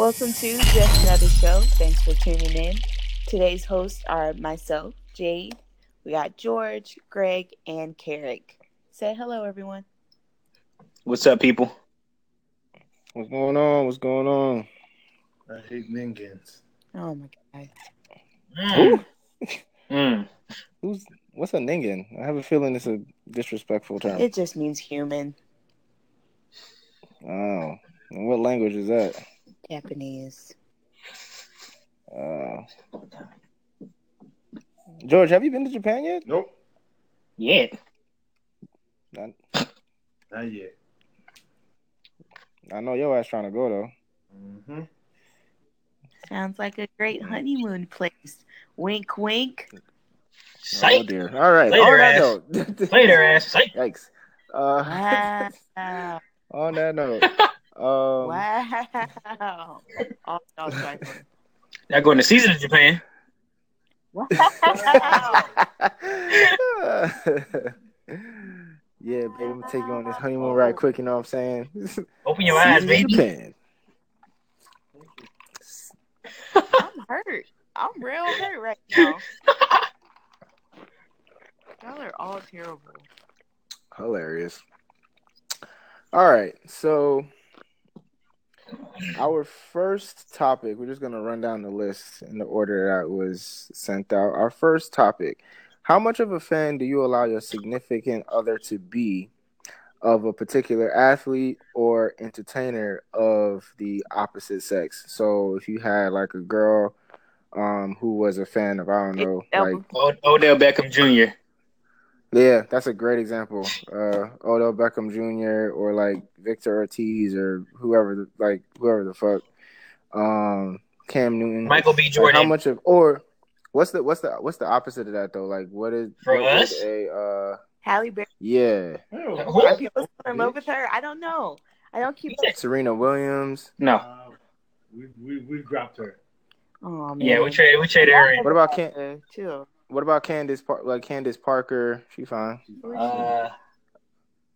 Welcome to Just Another Show. Thanks for tuning in. Today's hosts are myself, Jade. We got George, Greg, and Carrick. Say hello, everyone. What's up, people? What's going on? What's going on? I hate Ningans. Oh my god. Mm. Mm. Who's what's a ningen? I have a feeling it's a disrespectful term. It just means human. oh, and what language is that? Japanese. Uh, George, have you been to Japan yet? Nope, Yet. Not, not yet. I know your ass trying to go though. Mm-hmm. Sounds like a great honeymoon place. Wink, wink. Oh dear. All right. Later, on that ass. note. Later, ass. Psych. Yikes. Uh, Wow. on that note. Um, wow. Oh, no. Y'all going to season in Japan? Wow. yeah, baby, I'm gonna take you on this honeymoon right quick. You know what I'm saying? Open your eyes, Season in baby. Japan. I'm hurt. I'm real hurt right now. Y'all are all terrible. Hilarious. All right, so our first topic, we're just gonna run down the list in the order that was sent out. Our first topic: How much of a fan do you allow your significant other to be of a particular athlete or entertainer of the opposite sex? So, if you had like a girl um, who was a fan of, I don't know, like Odell Beckham Jr. yeah, that's a great example. Uh, Odell Beckham Jr. or like Victor Ortiz or whoever, the, like whoever the fuck, um, Cam Newton. Michael B. Like, Jordan. how much of or what's the what's the what's the opposite of that though? Like what is For what would us? a uh Halle Berry. yeah Who? Are people still in love with her? I don't know. I don't keep. Yeah. Serena Williams. No. Uh, we we we dropped her. Oh man. Yeah, we traded. We traded her in. What about Can? Uh, chill. What about Candace? Par- like Candace Parker? She fine. Uh,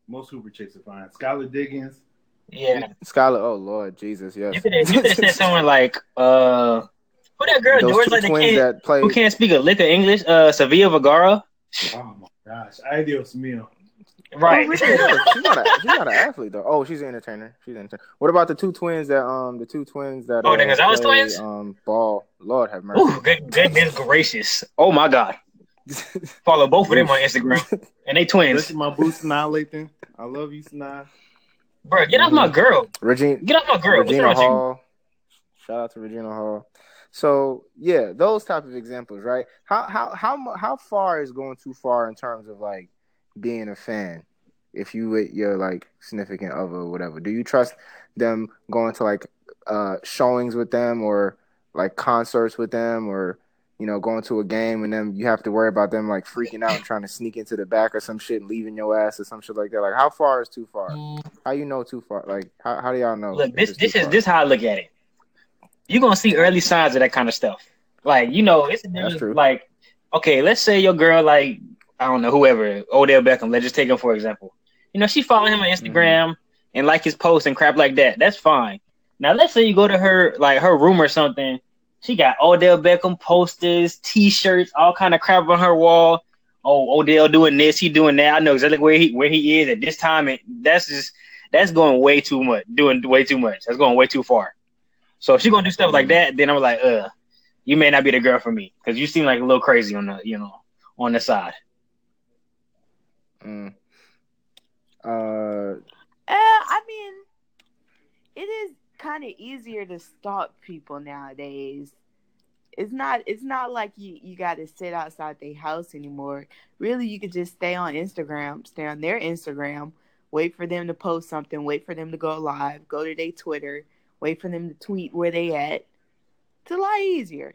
Most Hooper chicks are fine. Skylar Diggins. yeah. Skylar. Oh Lord Jesus, yes. You could have. You could have said someone like uh, who that girl? Those George two like the twins kid that play. who can't speak a lick of English. Uh, Sofia Vergara. Oh my gosh, Ideal Meal. Right. Oh, really? she's, not a, she's, not a, she's not an athlete though. Oh, she's an entertainer. She's an entertainer. What about the two twins that um the two twins that Oh, the uh, Gonzalez play, twins? Um, ball. Lord have mercy. Ooh, good, goodness gracious! Oh my God! Follow both of them on Instagram, and they twins. Listen, my boo Sanaa Lathan. I love you, Sanaa. Bro, get off my girl. Regina Get off my girl. What's Regina wrong with you? Hall. Shout out to Regina Hall. So yeah, those type of examples, right? How how how how far is going too far in terms of like being a fan? If you with your like significant other or whatever, do you trust them going to like uh showings with them or like concerts with them or you know going to a game and then you have to worry about them like freaking out and trying to sneak into the back or some shit and leaving your ass or some shit like that? Like how far is too far? How you know too far? Like how how do y'all know? Look, this this is far? this how I look at it. You're gonna see early signs of that kind of stuff. Like, you know, it's difference, true. like, okay, let's say your girl, like, I don't know, whoever, Odell Beckham, let's just take him for example. You know, she following him on Instagram and like his posts and crap like that. That's fine. Now let's say you go to her like her room or something. She got Odell Beckham posters, t-shirts, all kind of crap on her wall. Oh, Odell doing this, he doing that. I know exactly where he where he is at this time, and that's just that's going way too much. Doing way too much. That's going way too far. So if she gonna do stuff like that, then I'm like, uh, you may not be the girl for me because you seem like a little crazy on the you know on the side. Mm. Uh, Uh, I mean, it is kind of easier to stalk people nowadays. It's not. It's not like you you got to sit outside their house anymore. Really, you could just stay on Instagram, stay on their Instagram, wait for them to post something, wait for them to go live, go to their Twitter, wait for them to tweet where they at. It's a lot easier.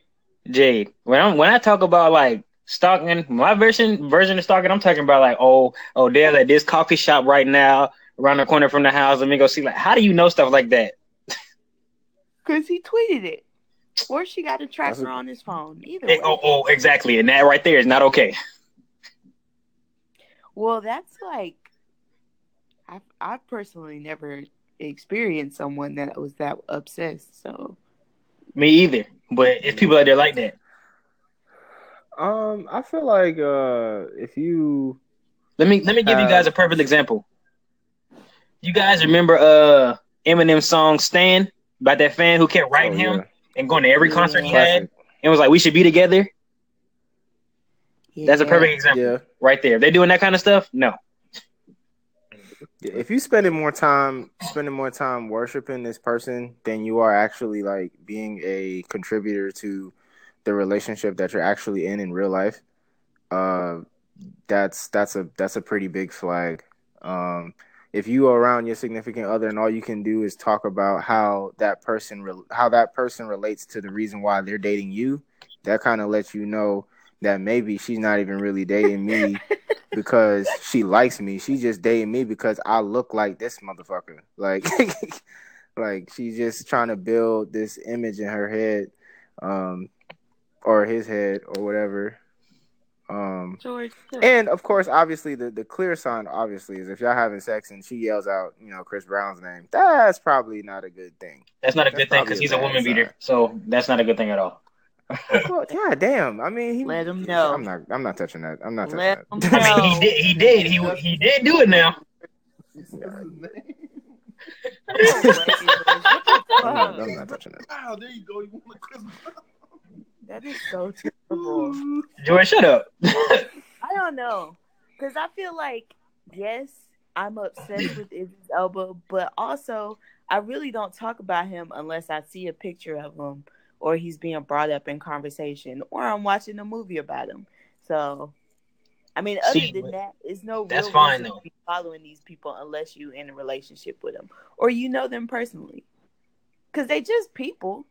Jade, when I'm when I talk about like stalking, my version version of stalking, I'm talking about like, oh, oh, they're at this coffee shop right now, around the corner from the house. Let me go see. Like, how do you know stuff like that? Cause he tweeted it, or she got a tracker a- on his phone. Either way. oh, oh, exactly, and that right there is not okay. Well, that's like I I personally never experienced someone that was that obsessed. So Me either. But it's people out there like that. Um, I feel like uh, if you Let me let me give you Uh, guys a perfect example. You guys remember uh Eminem's song "Stan" about that fan who kept writing oh, him and going to every concert he had and was like, "We should be together." That's a perfect example Yeah. right there. If they're doing that kind of stuff, no. If you spending more time spending more time worshiping this person than you are actually like being a contributor to the relationship that you're actually in in real life, uh, that's that's a that's a pretty big flag. Um, if you are around your significant other and all you can do is talk about how that person re- how that person relates to the reason why they're dating you, that kind of lets you know that maybe she's not even really dating me because she likes me. She just dating me because I look like this motherfucker. Like, like she's just trying to build this image in her head, um, or his head or whatever. Um, George. and of course, obviously, the the clear sign, obviously, is if y'all having sex and she yells out, you know, Chris Brown's name. That's probably not a good thing. That's not a That's good thing because he's a woman sign. beater. So that's not a good thing at all. Well, yeah, damn. I mean, he, Let him know. I'm not. I'm not touching that. I'm not touching Let that. him I mean, he did. He did. He he did do it now. He says his name. No way, George. What the I'm not. I'm not touching that. Wow, there you go. You want a Chris That is so terrible. George, shut up. I don't know, cause I feel like yes, I'm obsessed with Idris Elba, but also I really don't talk about him unless I see a picture of him or he's being brought up in conversation or I'm watching a movie about him. So, I mean, other See, than that, it's no that's real fine, reason though. to be following these people unless you in a relationship with them or you know them personally, cause they just people.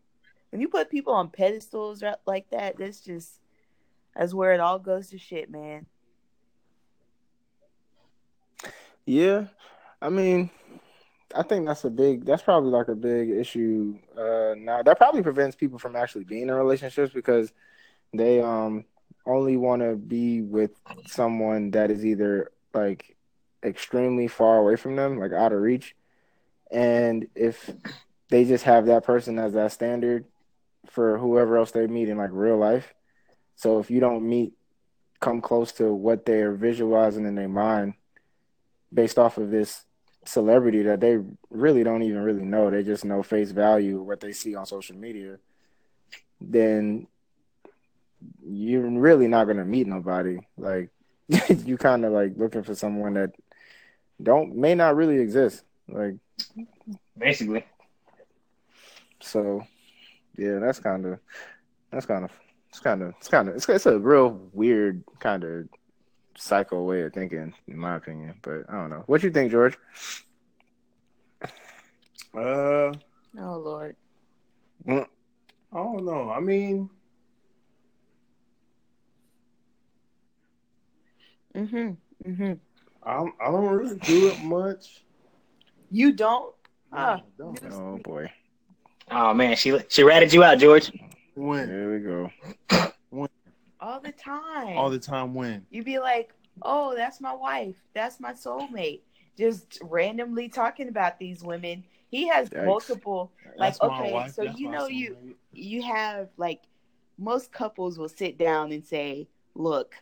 When you put people on pedestals like that, that's just that's where it all goes to shit, man. Yeah, I mean, I think that's a big. That's probably like a big issue. Uh, now that probably prevents people from actually being in relationships because they um only want to be with someone that is either like extremely far away from them, like out of reach, and if they just have that person as that standard for whoever else they meet in like real life. So if you don't meet, come close to what they're visualizing in their mind based off of this celebrity that they really don't even really know. They just know face value what they see on social media. Then you're really not gonna meet nobody. Like you kind of like looking for someone that don't may not really exist. Like Basically, so, yeah, that's kind of that's kind of it's kind of it's kind of it's, it's a real weird kind of psycho way of thinking, in my opinion. But I don't know. What you think, George? Uh, Oh Lord. I don't know. I mean, Mm-hmm. Mm-hmm. I don't, I don't really do it much. You don't? No, Ah. Don't. Oh boy, oh man, she she ratted you out, George. When there we go. When? All the time. all the time, when You'd be like, oh, that's my wife. That's my soulmate. Just randomly talking about these women. He has Yikes. multiple like That's my okay, wife, so that's you my know you you have like most couples will sit down and say, look,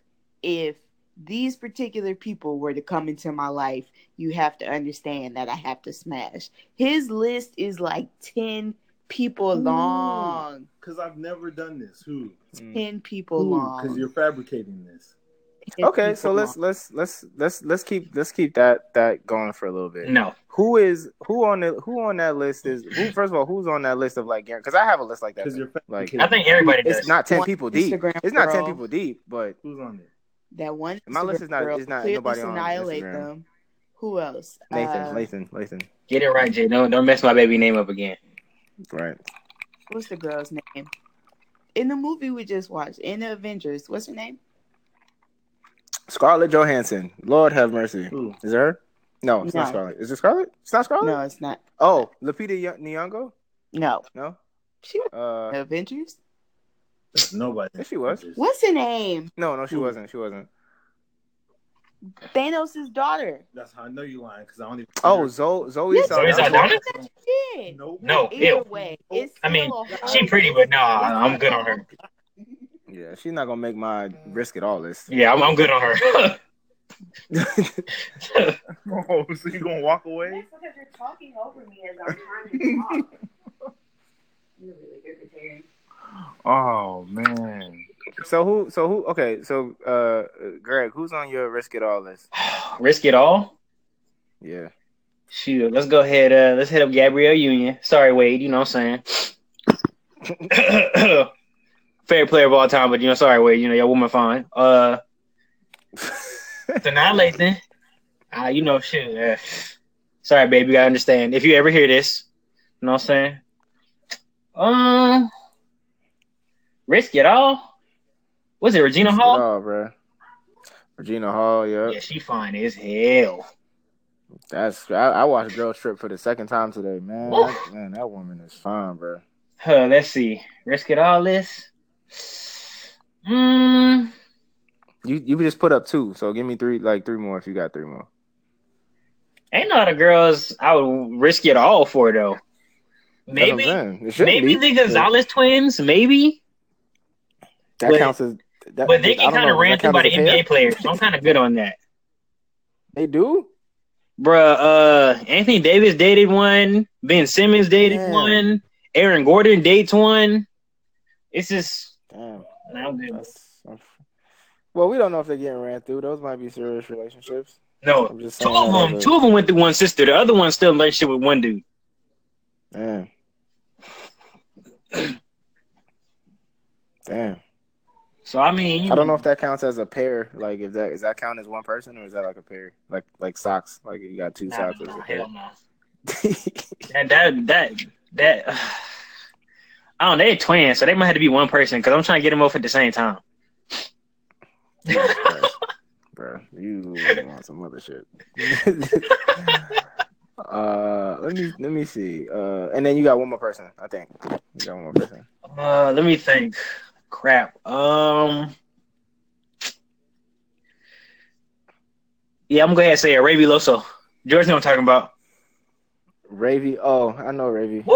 if these particular people were to come into my life, you have to understand that I have to smash. His list is like 10 people Ooh. long. Because I've never done this. Who? 10 people Because long. Because you're fabricating this. 10 Okay, so let's let's let's let's let's keep let's keep that that going for a little bit. No, Who is who on the who on that list is who? First of all, who's on that list of like because I have a list like that. Because you're Like. I think everybody does. it's not ten One people deep. Instagram It's not ten people deep, but Who's on there? That one. My list is not- girl is not clearly nobody on annihilate Instagram. them. Who else? Nathan, Uh, Nathan, Lathan, Get it right, Jay. Don't don't mess my baby name up again. Right? What's the girl's name? In the movie we just watched, in the Avengers, what's her name? Scarlett Johansson. Lord have mercy. Is it her? No, it's No. not Scarlett. Is it Scarlett? It's not Scarlett. No, it's not. Oh, Lupita Nyong'o. No, No. she was Uh, Avengers. Nobody. Yes, she was. What's her name? no, no, she Who? wasn't. She wasn't. Thanos' daughter. That's how I know you're lying because I don't even. Oh, Zoe Zoe Yes, Zoe Saldana. Saldana? Shit. Nope. No, Either ew. way, it's I mean, still a She pretty, but nah, I'm good on her. Yeah, she's not gonna make my risk it all list. Yeah, I'm, I'm good on her. Oh, so you gonna walk away? That's because you're talking over me as I'm trying to talk. You're really good irritating. Oh man. So who? So who? Okay, so uh, Greg, who's on your risk it all list? Risk it all. Yeah. Shoot, let's go ahead. Uh, let's hit up Gabrielle Union. Sorry, Wade. You know what I'm saying? Favorite player of all time, but you know, sorry, Wade. You know, your woman fine. Uh, Denai Lathan. Uh, you know, shit. Uh, sorry, baby. I understand. If you ever hear this, you know what I'm saying? Um, risk it all. Was it Regina Hall? all, bro. Regina Hall, yeah. Yeah, she fine as hell. That's I, I watched Girl Trip for the second time today, man. That, man, that woman is fine, bro. Huh, let's see. Risk it all. This. Mm, You you just put up two, so give me three, like three more if you got three more. ain't no other girls I would risk it all for though. Maybe, saying. It shouldn't maybe be, the Gonzalez twins. Maybe, That but- counts as. That, but they get kind of does ran through by the? NBA players, so I'm kind of good on that. They do. Bruh, uh, Anthony Davis dated one. Ben Simmons dated Damn. one. Aaron Gordon dates one. It's just, Damn. I'm good. That's, well, we don't know if they're getting ran through. Those might be serious relationships. no. Two of them, two of them went through one sister. The other one still learned relationship with one dude. Damn. Damn. So I mean, I don't know if that counts as a pair. Like, if that is that count as one person or is that like a pair? Like like socks. Like you got two Nah, socks. nah, hell no. That that that that. I don't. know, They're twins, so they might have to be one person because I'm trying to get them both at the same time. Bro, you want some other shit. uh, let me let me see. Uh, and then you got one more person. I think you got one more person. Uh, let me think. Crap. Um. Yeah, I'm gonna go ahead and say it. Ray Loso. George, know what I'm talking about. Ravy. Oh, I know Ravy.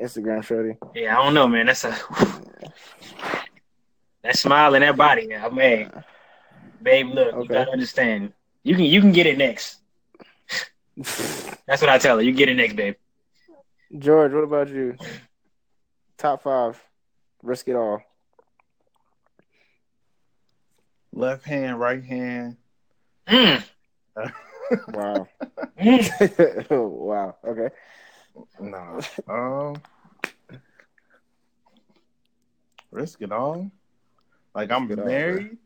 Instagram shorty. Yeah, I don't know, man. That's a that smile and that body. Yeah, man. Babe, look, you gotta understand. You can you can get it next. That's what I tell her. You get it next, babe. George, what about you? Top five. Risk it all. Left hand, right hand. Mm. Wow. Mm. wow. Okay. No. Um. Risk it all. Like I'm Risk it all, married.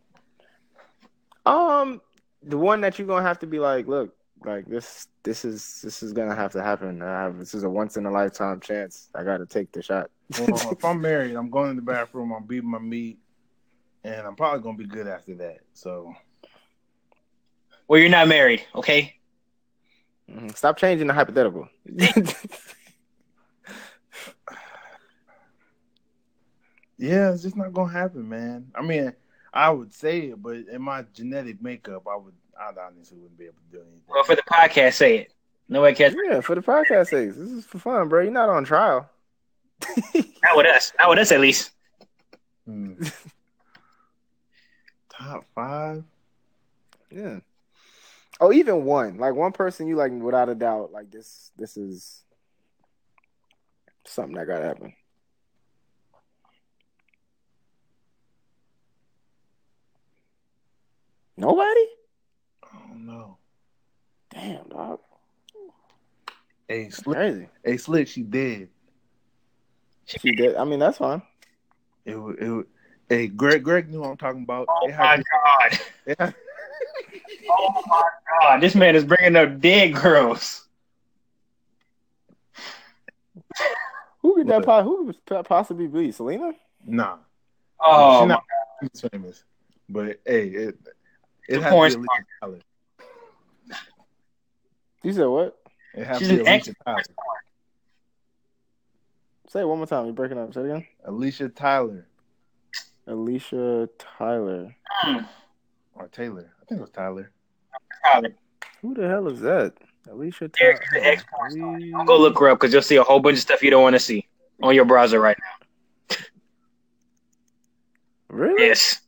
Um, the one that you're gonna have to be like, look, like this, this is this is gonna have to happen. I have, this is a once in a lifetime chance. I got to take the shot. Well, if I'm married, I'm going to the bathroom. I'm beating my meat, and I'm probably gonna be good after that. So Well, you're not married, okay? Mhm. Stop changing the hypothetical. yeah, it's just not gonna happen, man. I mean, I would say it, but in my genetic makeup, I would, I honestly wouldn't be able to do anything. Well, for the podcast, say it. Nobody catch yeah, for the podcast sakes, this is for fun, bro. You're not on trial. not with us. Not with us, at least. Hmm. Top five. Yeah. Oh, even one. Like one person you like without a doubt, like this this is something that gotta happen. Nobody? I don't know. Damn, dog. Hey, slick. Crazy. Hey, slick. She did. She did. I mean, that's fine. It. wa- It. wa- Hey, Greg. Greg knew what I'm talking about. Oh It my had- god! it had- Oh my god! This man is bringing up dead girls. Who could that po- who could that possibly be? Selena? nah. Oh, She my not she's famous, but hey, it. It The had porn to be Alicia Tyler. You said what? It had She's to be an Alicia ex- Tyler. Say it one more time. You're breaking up. Say it again. Alicia Tyler Alicia Tyler. Mm. or Taylor. I think it was Tyler. Tyler. Who the hell is that? Alicia Derek, Tyler. the ex Don't go look her up because you'll see a whole bunch of stuff you don't want to see on your browser right now. Really? Yes.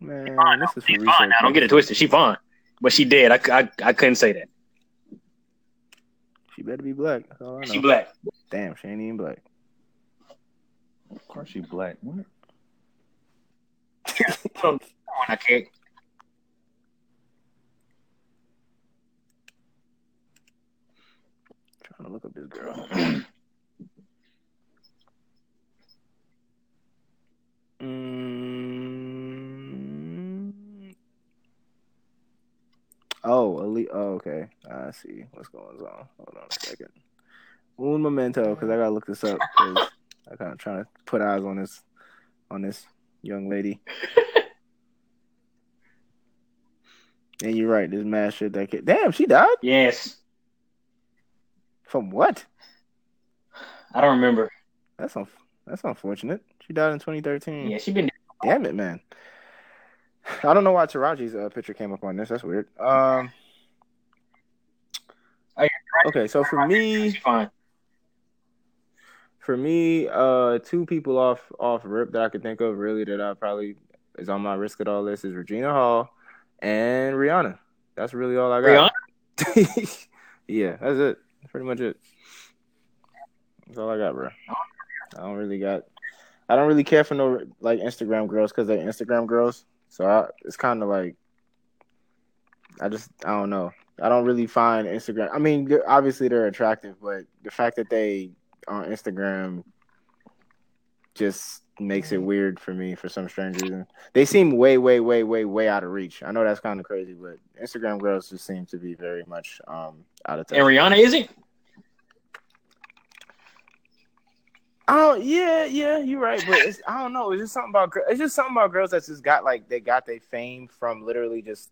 Man, Fine, this is for She's research. fine now. Don't get it twisted. She fine. But she dead. I, I, I couldn't say that. She better be black. That's all I know. She black. Damn, she ain't even black. Of course, she black. What? Come on, I can't. trying to look up this girl. Mm. Oh, Ali- oh, okay. I see what's going on. Hold on a second. Un momento, because I gotta look this up. 'cause I kind of trying to put eyes on this on this young lady. and you're right. This mad shit that kid. Damn, she died Yes. from what? I don't remember. That's un- that's unfortunate. She died in 2013. Yeah, she been Damn it, man. I don't know why Taraji's uh, picture came up on this. That's weird. Um. Oh, Okay, so for me, for me, uh, two people off off rip that I could think of really that I probably is on my risk at all list is Regina Hall and Rihanna. That's really all I got. Rihanna? yeah, that's it. That's pretty much it. That's all I got, bro. I don't really got. I don't really care for no like Instagram girls because they're Instagram girls. So I, it's kind of like. I just I don't know. I don't really find Instagram. I mean, obviously they're attractive, but the fact that they on Instagram just makes it weird for me for some strange reason. They seem way, way, way, way, way out of reach. I know that's kind of crazy, but Instagram girls just seem to be very much um out of touch. And Rihanna isn't? Oh yeah, yeah, you're right, but it's, I don't know. It's just something about gir- it's just something about girls that just got like they got their fame from literally just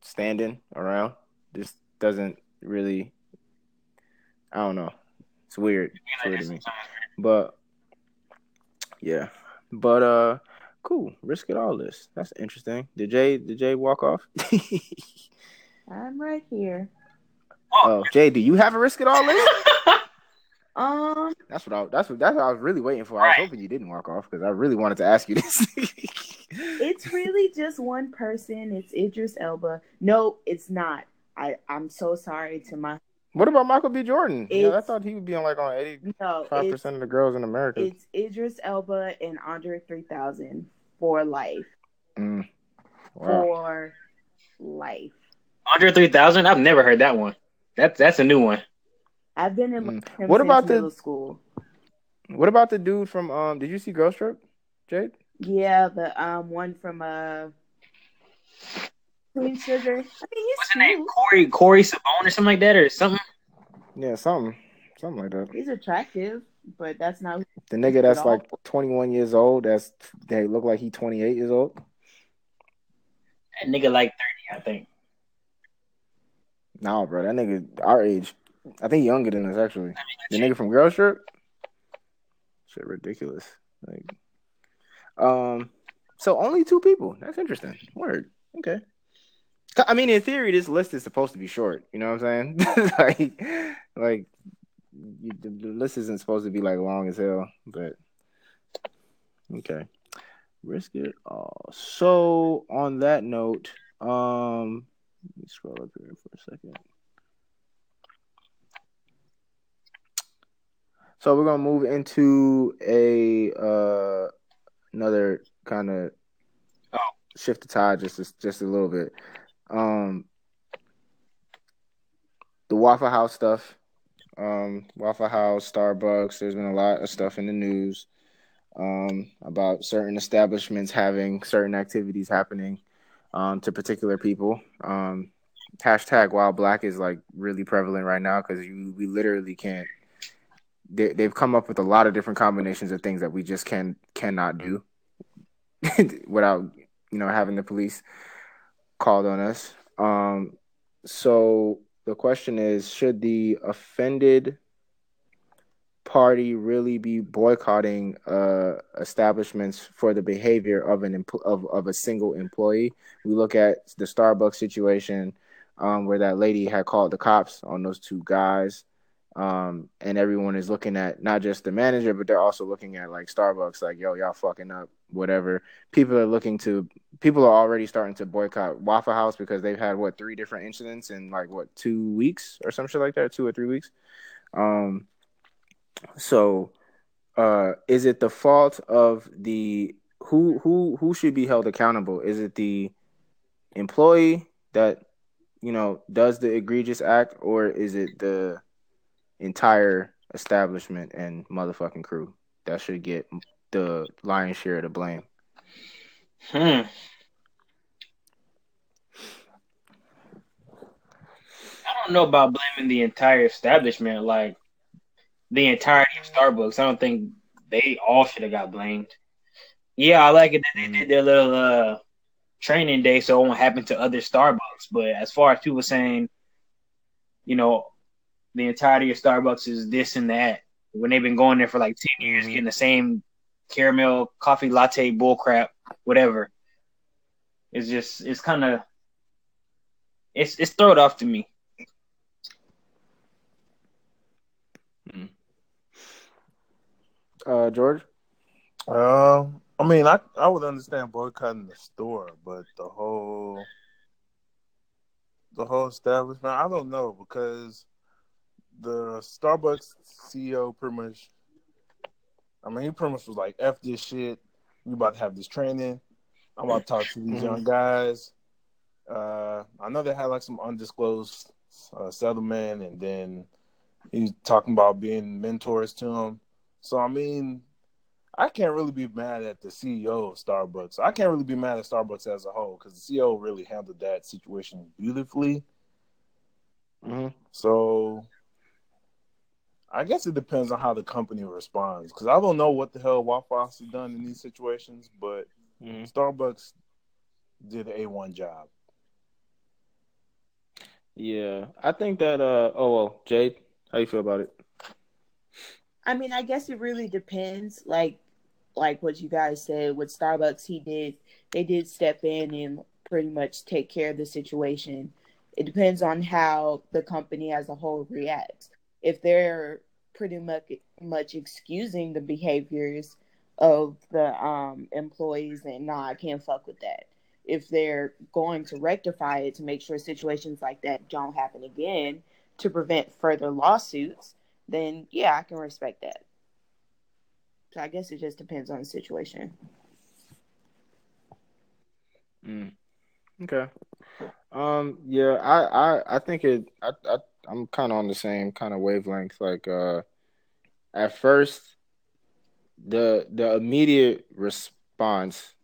standing around. Just doesn't really. I don't know. It's weird. It's weird to me. But yeah, but uh, cool. Risk it all this. That's interesting. Did Jay did Jay walk off? I'm right here. oh, Jay, do you have a risk it all list? Um, That's what I. That's what. That's what I was really waiting for. I was Right. hoping you didn't walk off because I really wanted to ask you this. it's really just one person. It's Idris Elba. No, it's not. I I'm so sorry to my what about Michael B. Jordan? Yeah, I thought he would be on like on eighty no. five It's, percent of the girls in America. it's Idris Elba and Andre 3000 for life. Mm. Wow. For life. Andre 3000? I've never heard that one. That's that's a new one. I've been in Mm. love with him What since about the- middle school. What about the dude from um? Did you see Girl Trip, Jade? Yeah, the um one from uh Queen Sugar. I mean, he's What's his name? Corey Corey Sabone or something like that or something? Yeah, something, something like that. He's attractive, but that's not. The nigga that's like twenty one years old. That's they look like he twenty eight years old. That nigga like 30, I think. Nah, bro, that nigga our age. I think younger than us actually. The nigga from Girl Trip. Shit, ridiculous. Like, um, so only two people. That's interesting. Word. Okay. I mean, in theory, this list is supposed to be short. You know what I'm saying? like, like you, the, the list isn't supposed to be like long as hell. But okay, risk it all. So on that note, um, let me scroll up here for a second. So we're gonna move into a uh another kind of Oh. shift the tide just just a little bit. Um, the Waffle House stuff. Um, Waffle House, Starbucks. There's been a lot of stuff in the news um, about certain establishments having certain activities happening um, to particular people. Um, hashtag While Black is like really prevalent right now because you we literally can't. They, they've come up with a lot of different combinations of things that we just can cannot do without you know having the police called on us. Um, so the question is, should the offended party really be boycotting uh, establishments for the behavior of an empl- of of a single employee. We look at the Starbucks situation um, where that lady had called the cops on those two guys. Um, and everyone is looking at not just the manager, but they're also looking at like Starbucks, like, yo, y'all fucking up, whatever. People are looking to, people are already starting to boycott Waffle House because they've had what three different incidents in like what two weeks or some shit like that, two or three weeks. Um, so, uh, is it the fault of the who who who should be held accountable? Is it the employee that you know does the egregious act, or is it the entire establishment and motherfucking crew that should get the lion's share of the blame? Hmm. I don't know about blaming the entire establishment, like the entirety of Starbucks. I don't think they all should have got blamed. Yeah, I like it that they did their little uh, training day so it won't happen to other Starbucks. But as far as people saying, you know, the entirety of Starbucks is this and that, when they've been going there for like 10 years, getting the same caramel coffee latte bull crap, whatever. It's just, it's kind of, it's it's thrown off to me. Uh, George. Um, I mean, I I would understand boycotting the store, but the whole the whole establishment, I don't know because the Starbucks CEO pretty much, I mean, he pretty much was like, "F this shit. We about to have this training. I'm about to talk to these young guys." Uh, I know they had like some undisclosed uh, settlement, and then he's talking about being mentors to him. So I mean, I can't really be mad at the CEO of Starbucks. I can't really be mad at Starbucks as a whole because the CEO really handled that situation beautifully. Mm-hmm. So I guess it depends on how the company responds because I don't know what the hell Waffle House has done in these situations, but Mm-hmm. Starbucks did A1 job. Yeah, I think that. Uh, oh well, Jade, how you feel about it? I mean, I guess it really depends. Like, like what you guys said with Starbucks, he did. They did step in and pretty much take care of the situation. It depends on how the company as a whole reacts. If they're pretty much much excusing the behaviors of the um, employees, and nah, I can't fuck with that. If they're going to rectify it to make sure situations like that don't happen again to prevent further lawsuits, then yeah, I can respect that. So I guess it just depends on the situation. Mm. Okay. Um. Yeah. I. I. I think it. I. I I'm kind of on the same kind of wavelength. Like. Uh. At first, the the immediate response,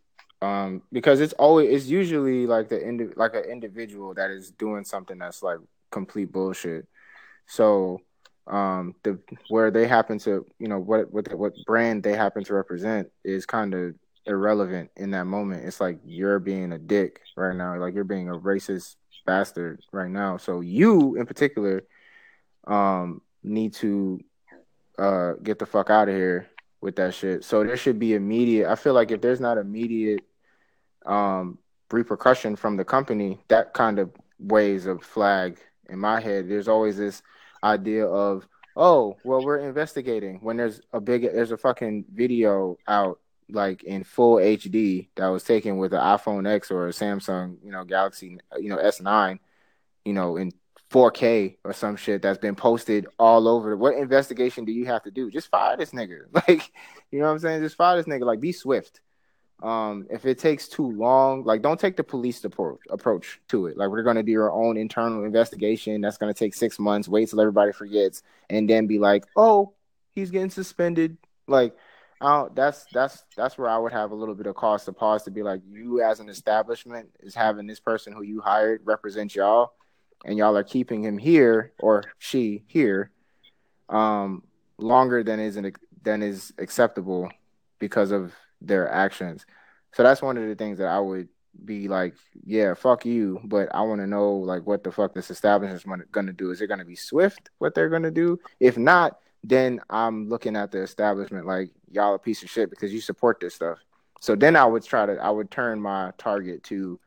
um, because it's always it's usually like the indi- like an individual that is doing something that's like complete bullshit. So, um, the where they happen to you know what what what brand they happen to represent is kind of irrelevant in that moment. It's like you're being a dick right now, like you're being a racist bastard right now. So you in particular um need to uh get the fuck out of here with that shit. So there should be immediate I feel like if there's not immediate um repercussion from the company, that kind of weighs a flag in my head. There's always this idea of oh well we're investigating when there's a big there's a fucking video out like in full HD that was taken with an iPhone X or a Samsung, you know, Galaxy, you know, S9, you know, in 4K or some shit that's been posted all over. What investigation do you have to do? Just fire this nigga. Like, you know what I'm saying? Just fire this nigga. Like, be swift. Um, if it takes too long, like, don't take the police approach approach to it. Like, we're gonna do our own internal investigation. That's gonna take six months. Wait till everybody forgets, and then be like, oh, he's getting suspended. Like, uh, that's that's that's where I would have a little bit of cause to pause to be like, you as an establishment is having this person who you hired represent y'all, and y'all are keeping him here or she here, um, longer than is an, than is acceptable because of their actions. So that's one of the things that I would be like, yeah, fuck you, but I want to know like what the fuck this establishment is gonna do. Is it gonna be swift what they're gonna do? If not, then I'm looking at the establishment like y'all a piece of shit because you support this stuff. So then I would try to I would turn my target to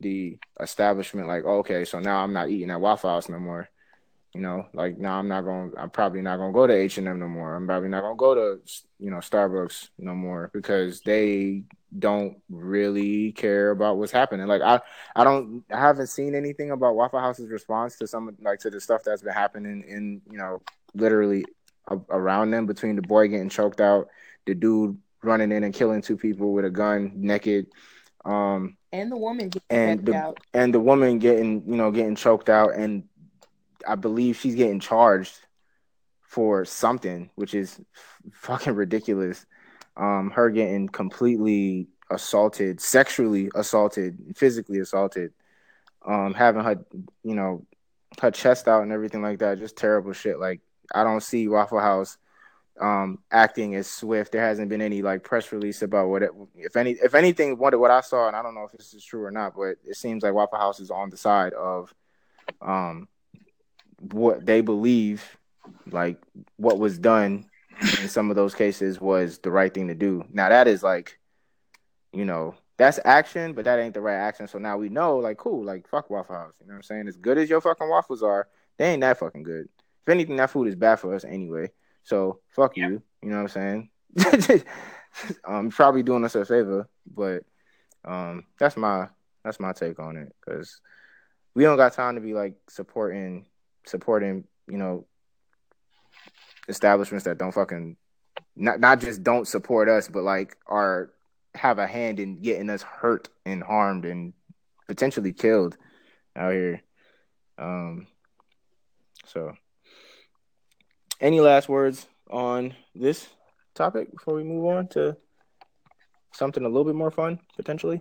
the establishment like oh, okay, so now I'm not eating at Waffle House no more. You know, like now I'm not going. I'm probably not going to go to H and M no more. I'm probably not going to go to you know Starbucks no more because they don't really care about what's happening. Like I, I don't, I haven't seen anything about Waffle House's response to some like to the stuff that's been happening in you know literally around them between the boy getting choked out, the dude running in and killing two people with a gun naked, um, and the woman getting and the out. and the woman getting you know getting choked out, and I believe she's getting charged for something, which is f- fucking ridiculous. Um, her getting completely assaulted, sexually assaulted, physically assaulted, um, having her, you know, her chest out and everything like that. Just terrible shit. Like I don't see Waffle House um acting as swift. There hasn't been any like press release about what it if any if anything what what I saw and I don't know if this is true or not, but it seems like Waffle House is on the side of um what they believe like what was done in some of those cases was the right thing to do. Now that is like you know, that's action, but that ain't the right action. So now we know, like, cool, like, fuck Waffle House. You know what I'm saying? As good as your fucking waffles are, they ain't that fucking good. Anything, that food is bad for us anyway. So fuck you. You know what I'm saying? um, I'm probably doing us a favor, but um, that's my that's my take on it because we don't got time to be like supporting supporting you know establishments that don't fucking not not just don't support us, but like are have a hand in getting us hurt and harmed and potentially killed out here. Um, so, any last words on this topic before we move on to something a little bit more fun potentially?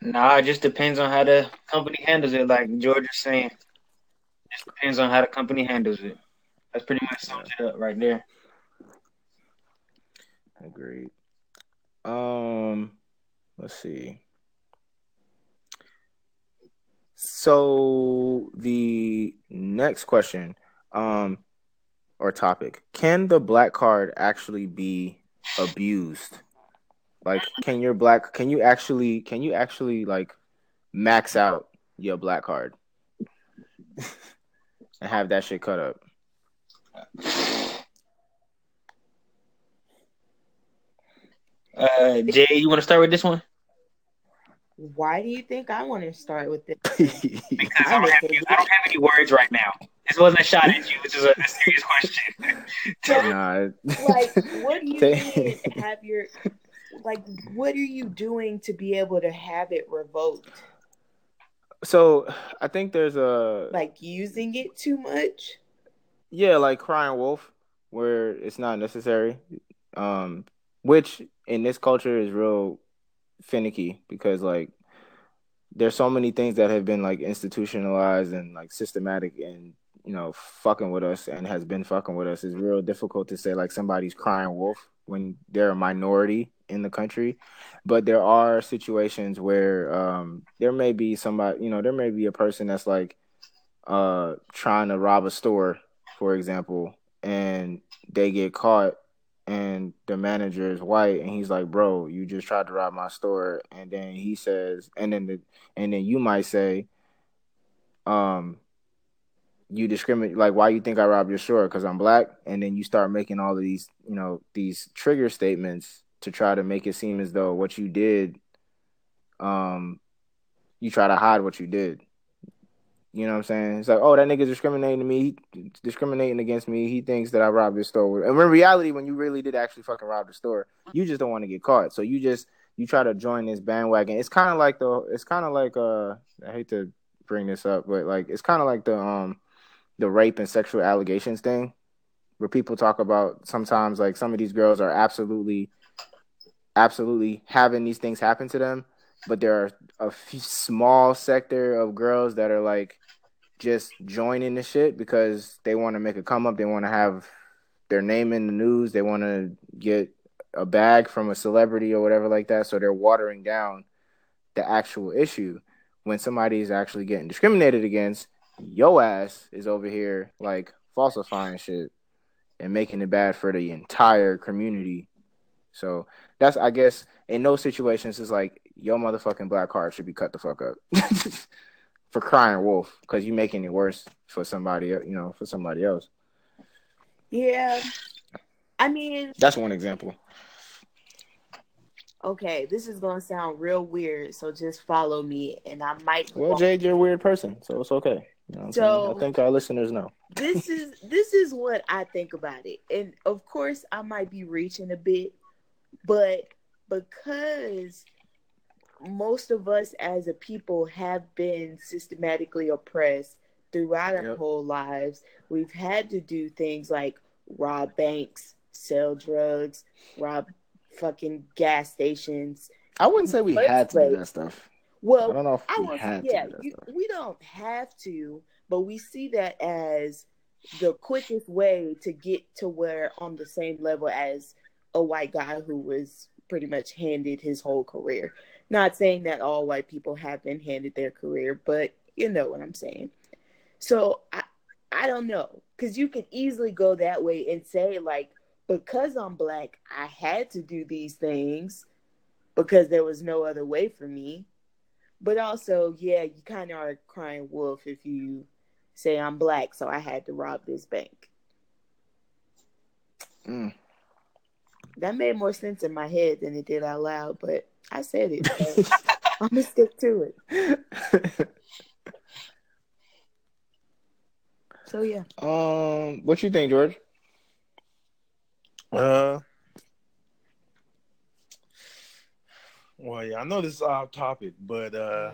Nah, it just depends on how the company handles it. Like George is saying, it just depends on how the company handles it. That's pretty much sums it up right there. Agreed. Um, let's see. So the next question, um, or topic: Can the black card actually be abused? Like, can your black? Can you actually? Can you actually like max out your black card and have that shit cut up? Uh, Jay, you want to start with this one? Why do you think I want to start with this? Because I don't, have, I don't have any words right now. This wasn't a shot at you. This is a, a serious question. nah. like, what do you Say- mean have your like? What are you doing to be able to have it revoked? So I think there's a Like using it too much? yeah, like crying wolf, where it's not necessary. Um, which in this culture is real finicky because like there's so many things that have been like institutionalized and like systematic and you know fucking with us and has been fucking with us. It's real difficult to say like somebody's crying wolf when they're a minority in the country. But there are situations where um there may be somebody, you know, there may be a person that's like uh trying to rob a store, for example, and they get caught and the manager is white and he's like, "Bro, you just tried to rob my store." And then he says and then the and then you might say um you discriminate like why you think I robbed your store cuz I'm black and then you start making all of these, you know, these trigger statements to try to make it seem as though what you did um you try to hide what you did. You know what I'm saying? It's like, oh, that nigga's discriminating me, he, discriminating against me. He thinks that I robbed his store. And in reality, when you really did actually fucking rob the store, you just don't want to get caught. So you just you try to join this bandwagon. It's kind of like the, it's kind of like uh, I hate to bring this up, but like it's kind of like the um, the rape and sexual allegations thing, where people talk about sometimes like some of these girls are absolutely, absolutely having these things happen to them, but there are a few small sector of girls that are like just joining the shit because they want to make a come up. They want to have their name in the news. They want to get a bag from a celebrity or whatever like that. So they're watering down the actual issue. When somebody is actually getting discriminated against, yo ass is over here like falsifying shit and making it bad for the entire community. So that's I guess in those situations it's like your motherfucking black card should be cut the fuck up for crying wolf because you're making it worse for somebody you know for somebody else. Yeah. I mean, That's one example. okay, this is gonna sound real weird, so just follow me, and I might. Well, Jade, you're a weird person, so it's okay. You know what saying? So- I think our listeners know. this is this is what I think about it, and of course, I might be reaching a bit, but because most of us as a people have been systematically oppressed throughout our Yep. whole lives, we've had to do things like rob banks, sell drugs, rob fucking gas stations. I wouldn't say we had to do that stuff. Well, I don't know if I we had yeah, to do that you, stuff. we don't have to, but we see that as the quickest way to get to where on the same level as a white guy who was pretty much handed his whole career. Not saying that all white people have been handed their career, but you know what I'm saying. So I, I don't know, because you could easily go that way and say like, because I'm black, I had to do these things because there was no other way for me. But also, yeah, you kind of are crying wolf if you say I'm black, so I had to rob this bank. Mm. That made more sense in my head than it did out loud, but I said it. So I'm gonna stick to it. So yeah, um, what you think, George? Uh, well, yeah, I know this is off topic, but uh,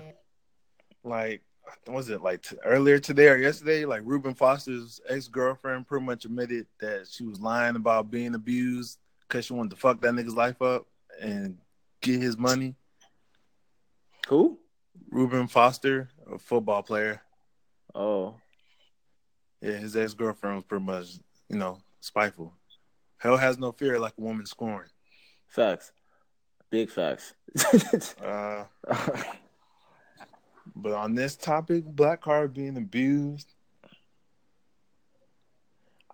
like, was it like t- earlier today or yesterday? Like Reuben Foster's ex girlfriend pretty much admitted that she was lying about being abused because she wanted to fuck that nigga's life up and get his money. Who? Reuben Foster, a football player, Oh, yeah, his ex girlfriend was pretty much, you know, spiteful. Hell has no fear like a woman scorned. facts. Big facts. Uh, But on this topic, black card being abused,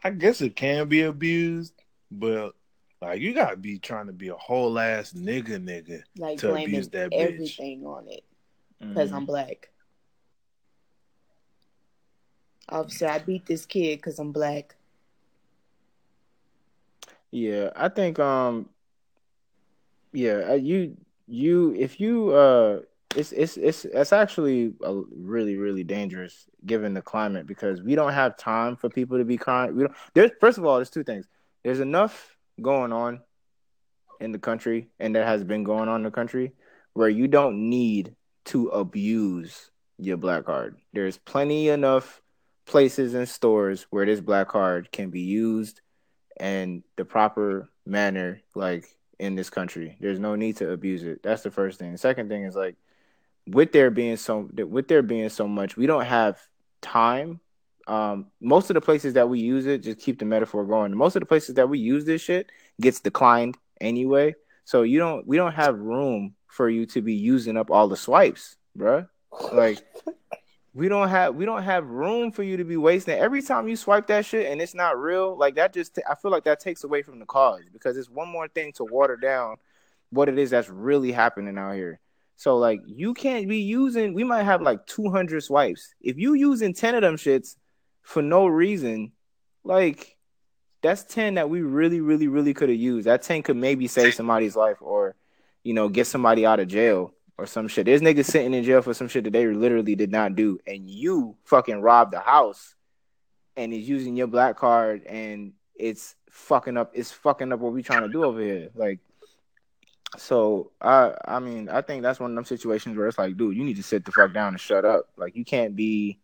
I guess it can be abused, but like you gotta be trying to be a whole ass nigga nigga. like To blaming abuse that bitch. everything on it because I'm black. Obviously, I beat this kid because I'm black. Yeah, I think um yeah, uh, you you if you uh it's it's it's it's actually a really really dangerous given the climate because we don't have time for people to be crying. We don't there's first of all there's two things. There's enough going on in the country and that has been going on in the country where you don't need to abuse your black card. There's plenty enough places and stores where this black card can be used and the proper manner like in this country. There's no need to abuse it. That's the first thing. The second thing is like with there being so with there being so much, we don't have time. Um, most of the places that we use it, just keep the metaphor going. Most of the places that we use this shit gets declined anyway. So you don't we don't have room for you to be using up all the swipes, bruh. Like we don't have we don't have room for you to be wasting every time you swipe that shit and it's not real like that just i feel like that takes away from the cause because it's one more thing to water down what it is that's really happening out here so like you can't be using we might have like 200 swipes if you using 10 of them shits for no reason like that's 10 that we really really really could have used that 10 could maybe save somebody's life or you know get somebody out of jail or some shit. There's niggas sitting in jail for some shit that they literally did not do, and you fucking robbed the house, and is using your black card, and it's fucking up. It's fucking up what we trying to do over here. Like, so I, I mean, I think that's one of them situations where it's like, dude, you need to sit the fuck down and shut up. Like, you can't be.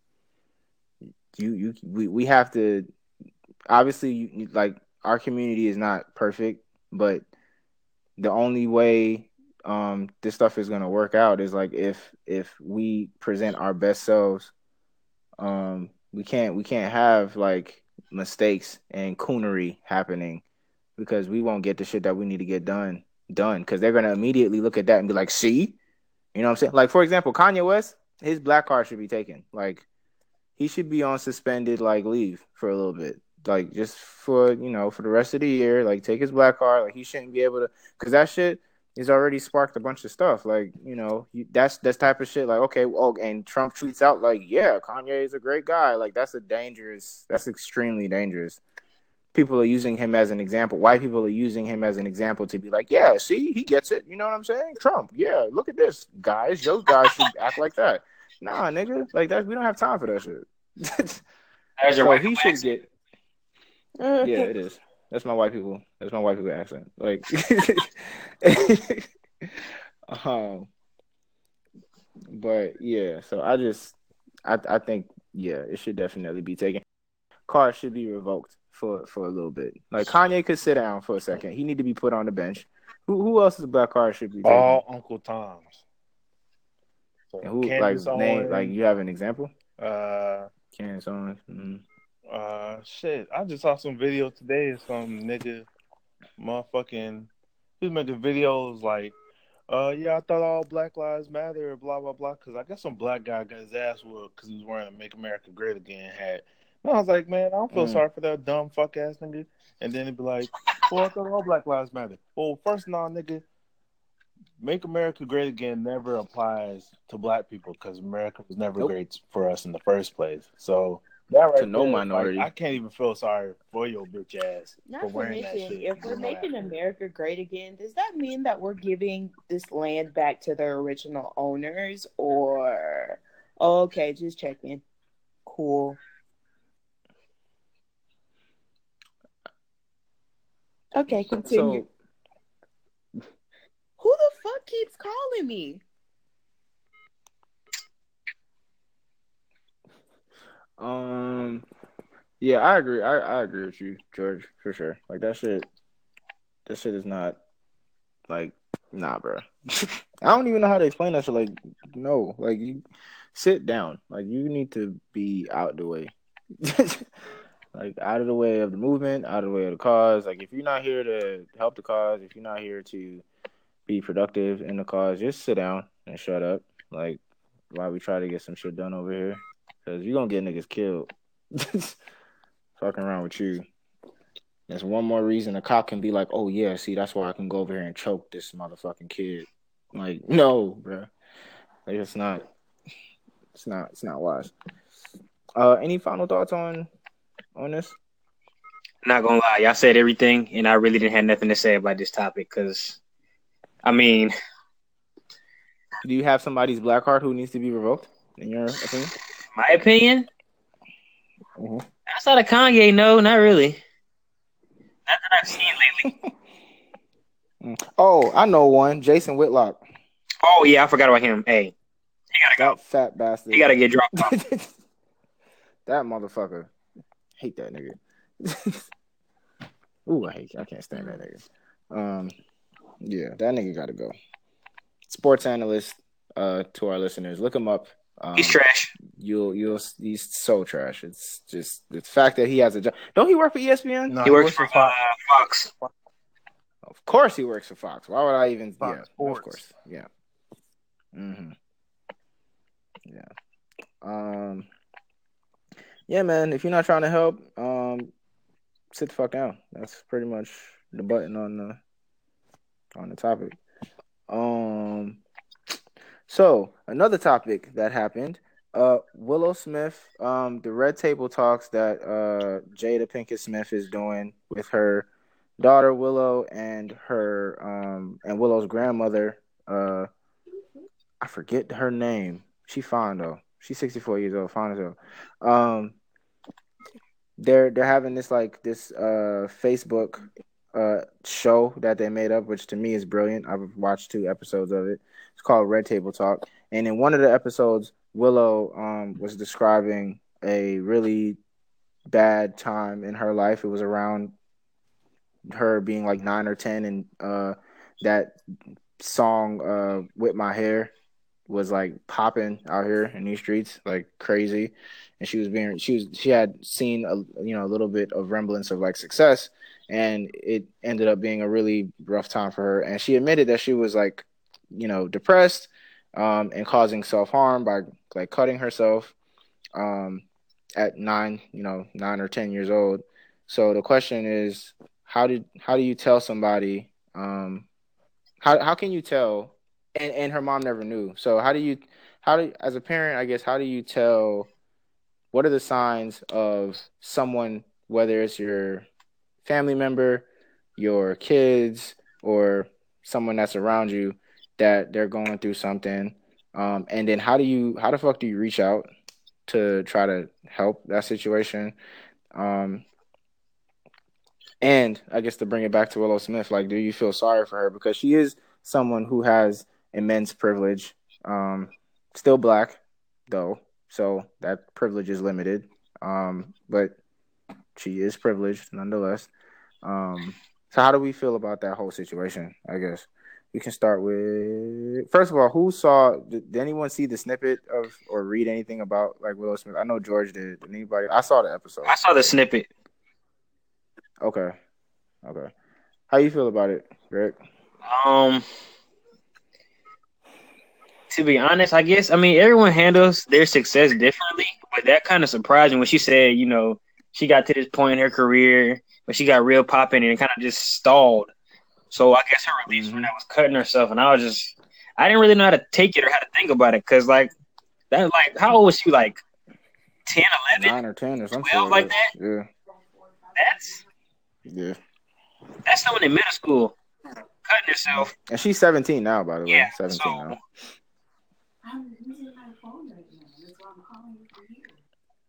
You, you, we, we have to. Obviously, you, like our community is not perfect, but the only way um this stuff is gonna work out is like if if we present our best selves um we can't we can't have like mistakes and coonery happening because we won't get the shit that we need to get done done. Because they're gonna immediately look at that and be like see? You know what i'm saying? Like for example kanye west his black card should be taken. Like he should be on suspended like leave for a little bit like just for you know for the rest of the year, like take his black card. Like he shouldn't be able to, because that shit is already sparked a bunch of stuff. Like you know that's that's type of shit. Like okay, oh, and Trump tweets out like, yeah, Kanye is a great guy. Like that's a dangerous. That's extremely dangerous. People are using him as an example. White people are using him as an example to be like, yeah, see, he gets it. You know what I'm saying? Trump, yeah, look at this, guys. Those guys should act like that. Nah, nigga, like that. We don't have time for that shit. There's your so white he should accent. get. Yeah, it is. That's my white people. That's my white people accent. Like, um, but yeah. So I just, I, I think, yeah, it should definitely be taken. Car should be revoked for for a little bit. Like Kanye could sit down for a second. He need to be put on the bench. Who who else's black card should be taken? All Uncle Tom's. And who like Candace name like you have an example? uh Candace Owens. mhm. uh shit. I just saw some video today of some nigga motherfucking he's making videos like uh yeah, I thought all Black Lives Matter, blah blah blah. Cause I guess some black guy got his ass whooped because he was wearing a "Make America Great Again" hat. And I was like, man, I don't feel Mm. sorry for that dumb fuck ass nigga. And then he'd be like, well, I thought all Black Lives Matter. Well, first of all, nigga, "Make America Great Again" never applies to black people because America was never Nope. great for us in the first place. So that right To no there, minority. like, I can't even feel sorry for your bitch ass Not for to wearing that shit. if we're making. America great again, does that mean that we're giving this land back to the original owners, or okay, just checking. Cool. Okay, continue. So Who the fuck keeps calling me? Um, yeah, I agree. I, I agree with you, George, for sure. Like that shit, that shit is not like nah, bro. I don't even know how to explain that shit. Like, no, like you sit down. Like you need to be out the way. like out of the way of the movement, out of the way of the cause. Like if you're not here to help the cause, if you're not here to be productive in the cause, just sit down and shut up. Like while we try to get some shit done over here. Cause you're gonna get niggas killed. Fucking around with you. That's one more reason a cop can be like, oh yeah, see, that's why I can go over here and choke this motherfucking kid. Like, no, bro. Like it's not it's not it's not wise. Uh any final thoughts on on this? Not gonna lie, y'all said everything, and I really didn't have nothing to say about this topic because, I mean, Do you have somebody's black card who needs to be revoked, in your opinion? my opinion, Mhm. outside of Kanye, no, not really. Not that I've seen lately. Oh, I know one. Jason Whitlock. Oh yeah, I forgot about him. Hey, he gotta That fat bastard. He gotta get dropped off. that motherfucker. Hate that nigga. Ooh, I hate I can't stand that nigga. Um yeah, that nigga gotta go. Sports analyst, uh, to our listeners, look him up. Um, He's trash. You'll you'll he's so trash. It's just the fact that he has a job. Don't he work for ESPN? No, He works for uh, Fox. Of course he works for Fox. Why would I even? Fox yeah, Sports. of course. Yeah. hmm Yeah. Um. Yeah, man. If you're not trying to help, um, sit the fuck down. That's pretty much the button on the on the topic. Um. So another topic that happened. Uh, Willow Smith. Um, the red table talks that uh Jada Pinkett Smith is doing with her daughter Willow and her um and Willow's grandmother uh I forget her name. She fine though. She's 64 years old, fine as hell. Um they're they're having this like this uh Facebook uh show that they made up which to me is brilliant. I've watched two episodes of it. It's called Red Table Talk. And in one of the episodes Willow um was describing a really bad time in her life. It was around her being like nine or ten, and uh, that song uh, "Whip My Hair" was like popping out here in these streets like crazy, and she was being she was she had seen a you know a little bit of remblance of like success, and it ended up being a really rough time for her, and she admitted that she was like you know depressed um, and causing self harm by like cutting herself um, at nine you know nine or ten years old So the question is, how did how do you tell somebody? Um, how how can you tell? And and her mom never knew. So how do you how do as a parent? I guess how do you tell? What are the signs of someone, whether it's your family member, your kids, or someone that's around you, that they're going through something? Um, and then how do you how the fuck do you reach out to try to help that situation? Um, and I guess to bring it back to Willow Smith, like, do you feel sorry for her because she is someone who has immense privilege, um, still black though, so that privilege is limited. Um, but she is privileged nonetheless. Um, so how do we feel about that whole situation? I guess we can start with first of all, who saw? Did, did anyone see the snippet of or read anything about like Willow Smith? I know George did. Did anybody? I saw the episode. I saw the snippet. Okay, okay. How you feel about it, Greg? Um, to be honest, I guess I mean everyone handles their success differently, but that kind of surprised me when she said, you know, she got to this point in her career, but she got real popping and it kind of just stalled. So I guess her release mm-hmm. when I was cutting herself, and I was just, I didn't really know how to take it or how to think about it, cause like that, like how old was she? Like 10, 11? Nine or ten or something 12 like that? Yeah, That's yeah. that's someone in middle school cutting herself. And she's seventeen now, by the way. Yeah, Seventeen so now.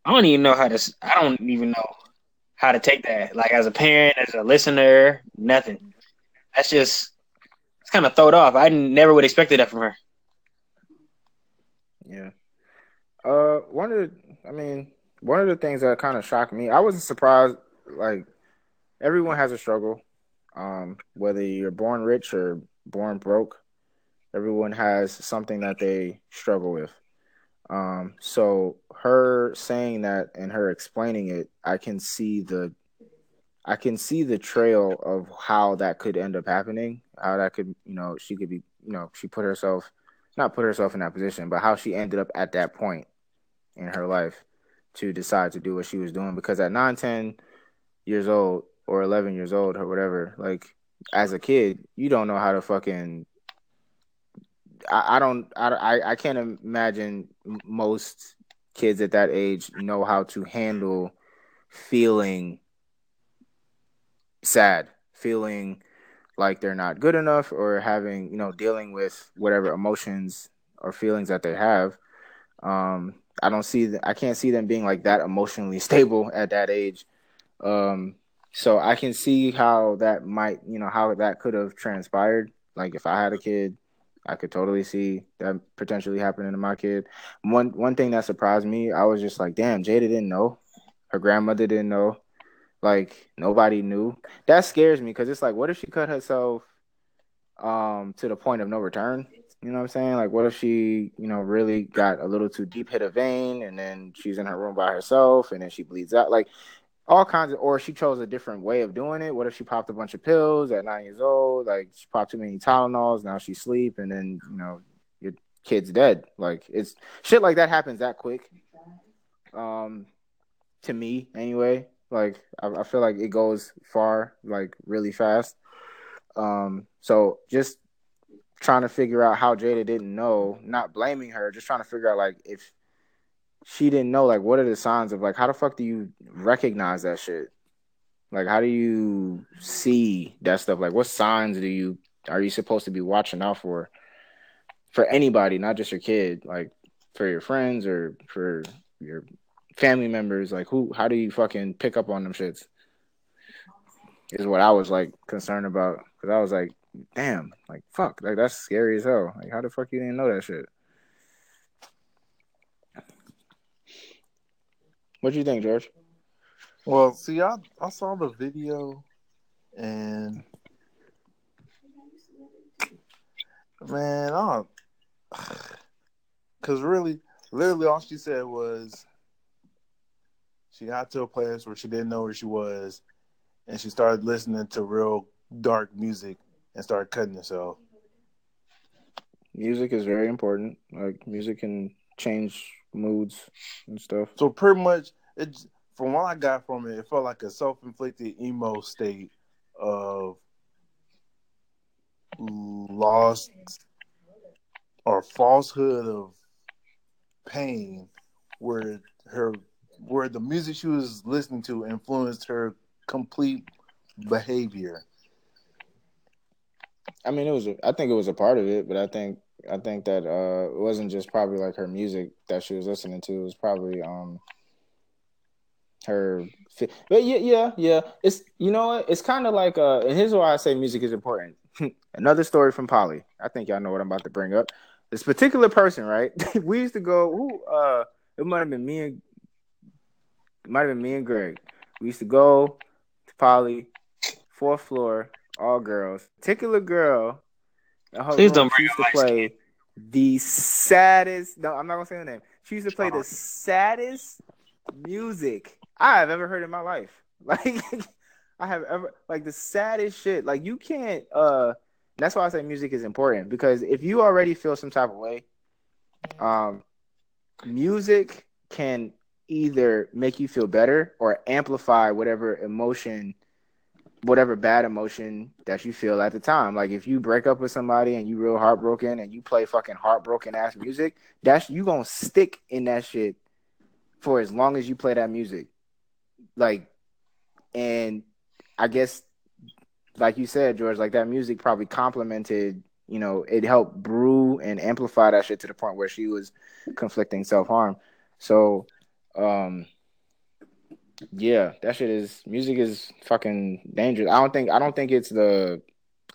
I don't even know how to. I don't even know how to take that. Like as a parent, as a listener, nothing. That's just it's kind of thrown off. I never would expected that from her. Yeah. Uh, one of the, I mean, one of the things that kind of shocked me, I wasn't surprised. Like, everyone has a struggle. Um, whether you're born rich or born broke, everyone has something that they struggle with. Um, so her saying that and her explaining it, I can see the, I can see the trail of how that could end up happening. How that could, you know, she could be, you know, she put herself, not put herself in that position, but how she ended up at that point in her life to decide to do what she was doing. Because at 9, 10 years old or 11 years old or whatever, like as a kid, you don't know how to fucking. I, I don't. I, I can't imagine most kids at that age know how to handle feeling sad, feeling like they're not good enough, or having you know dealing with whatever emotions or feelings that they have. Um, I don't see. th- I can't see them being like that emotionally stable at that age. Um, so I can see how that might, you know, how that could have transpired. Like if I had a kid, I could totally see that potentially happening to my kid. One one thing that surprised me, I was just like, damn, Jada didn't know. Her grandmother didn't know. Like nobody knew. That scares me because it's like, what if she cut herself um to the point of no return? You know what I'm saying? Like, what if she, you know, really got a little too deep, hit a vein, and then she's in her room by herself, and then she bleeds out? Like, all kinds of, or she chose a different way of doing it. What if she popped a bunch of pills at nine years old? Like, she popped too many Tylenols, now she's asleep, and then, you know, your kid's dead. Like, it's shit like that happens that quick. Um, to me, anyway. Like, I, I feel like it goes far, like, really fast. Um, so just trying to figure out how Jada didn't know, not blaming her, just trying to figure out like if she didn't know, like what are the signs of like how the fuck do you recognize that shit? Like how do you see that stuff? Like what signs do you are you supposed to be watching out for? For anybody, not just your kid, like for your friends or for your family members, like who how do you fucking pick up on them shits? Is what I was like concerned about. Cause I was like, damn, like fuck, like that's scary as hell. Like how the fuck you didn't know that shit? What do you think, George? Well, see, I I saw the video, and man, I because really, literally, all she said was she got to a place where she didn't know where she was, and she started listening to real dark music and started cutting herself. Music is very important. Like music can change moods and stuff. So pretty much, it from what I got from it, it felt like a self-inflicted emo state of lost or falsehood of pain, where her where the music she was listening to influenced her complete behavior. I mean, it was. I think it was a part of it, but I think I think that uh, it wasn't just probably like her music that she was listening to. It was probably um her. But yeah, yeah, yeah. It's you know what? It's kind of like uh, and here's why I say music is important. Another story from Polly. I think y'all know what I'm about to bring up. This particular person, right? we used to go. Who? Uh, it might have been me and it might have been me and Greg. We used to go to Polly, fourth floor, all girls. Particular girl. Please don't bring used to play the saddest. No, I'm not gonna say her name. She used to play the saddest music I have ever heard in my life. Like I have ever like the saddest shit. Like you can't. uh That's why I say music is important because if you already feel some type of way, um, music can either make you feel better or amplify whatever emotion whatever bad emotion that you feel at the time. Like if you break up with somebody and you real heartbroken and you play fucking heartbroken ass music, that's you gonna stick in that shit for as long as you play that music. Like, and I guess, like you said, George, like that music probably complemented. You know, it helped brew and amplify that shit to the point where she was conflicting self harm. So, um, yeah, that shit is music is fucking dangerous. I don't think I don't think it's the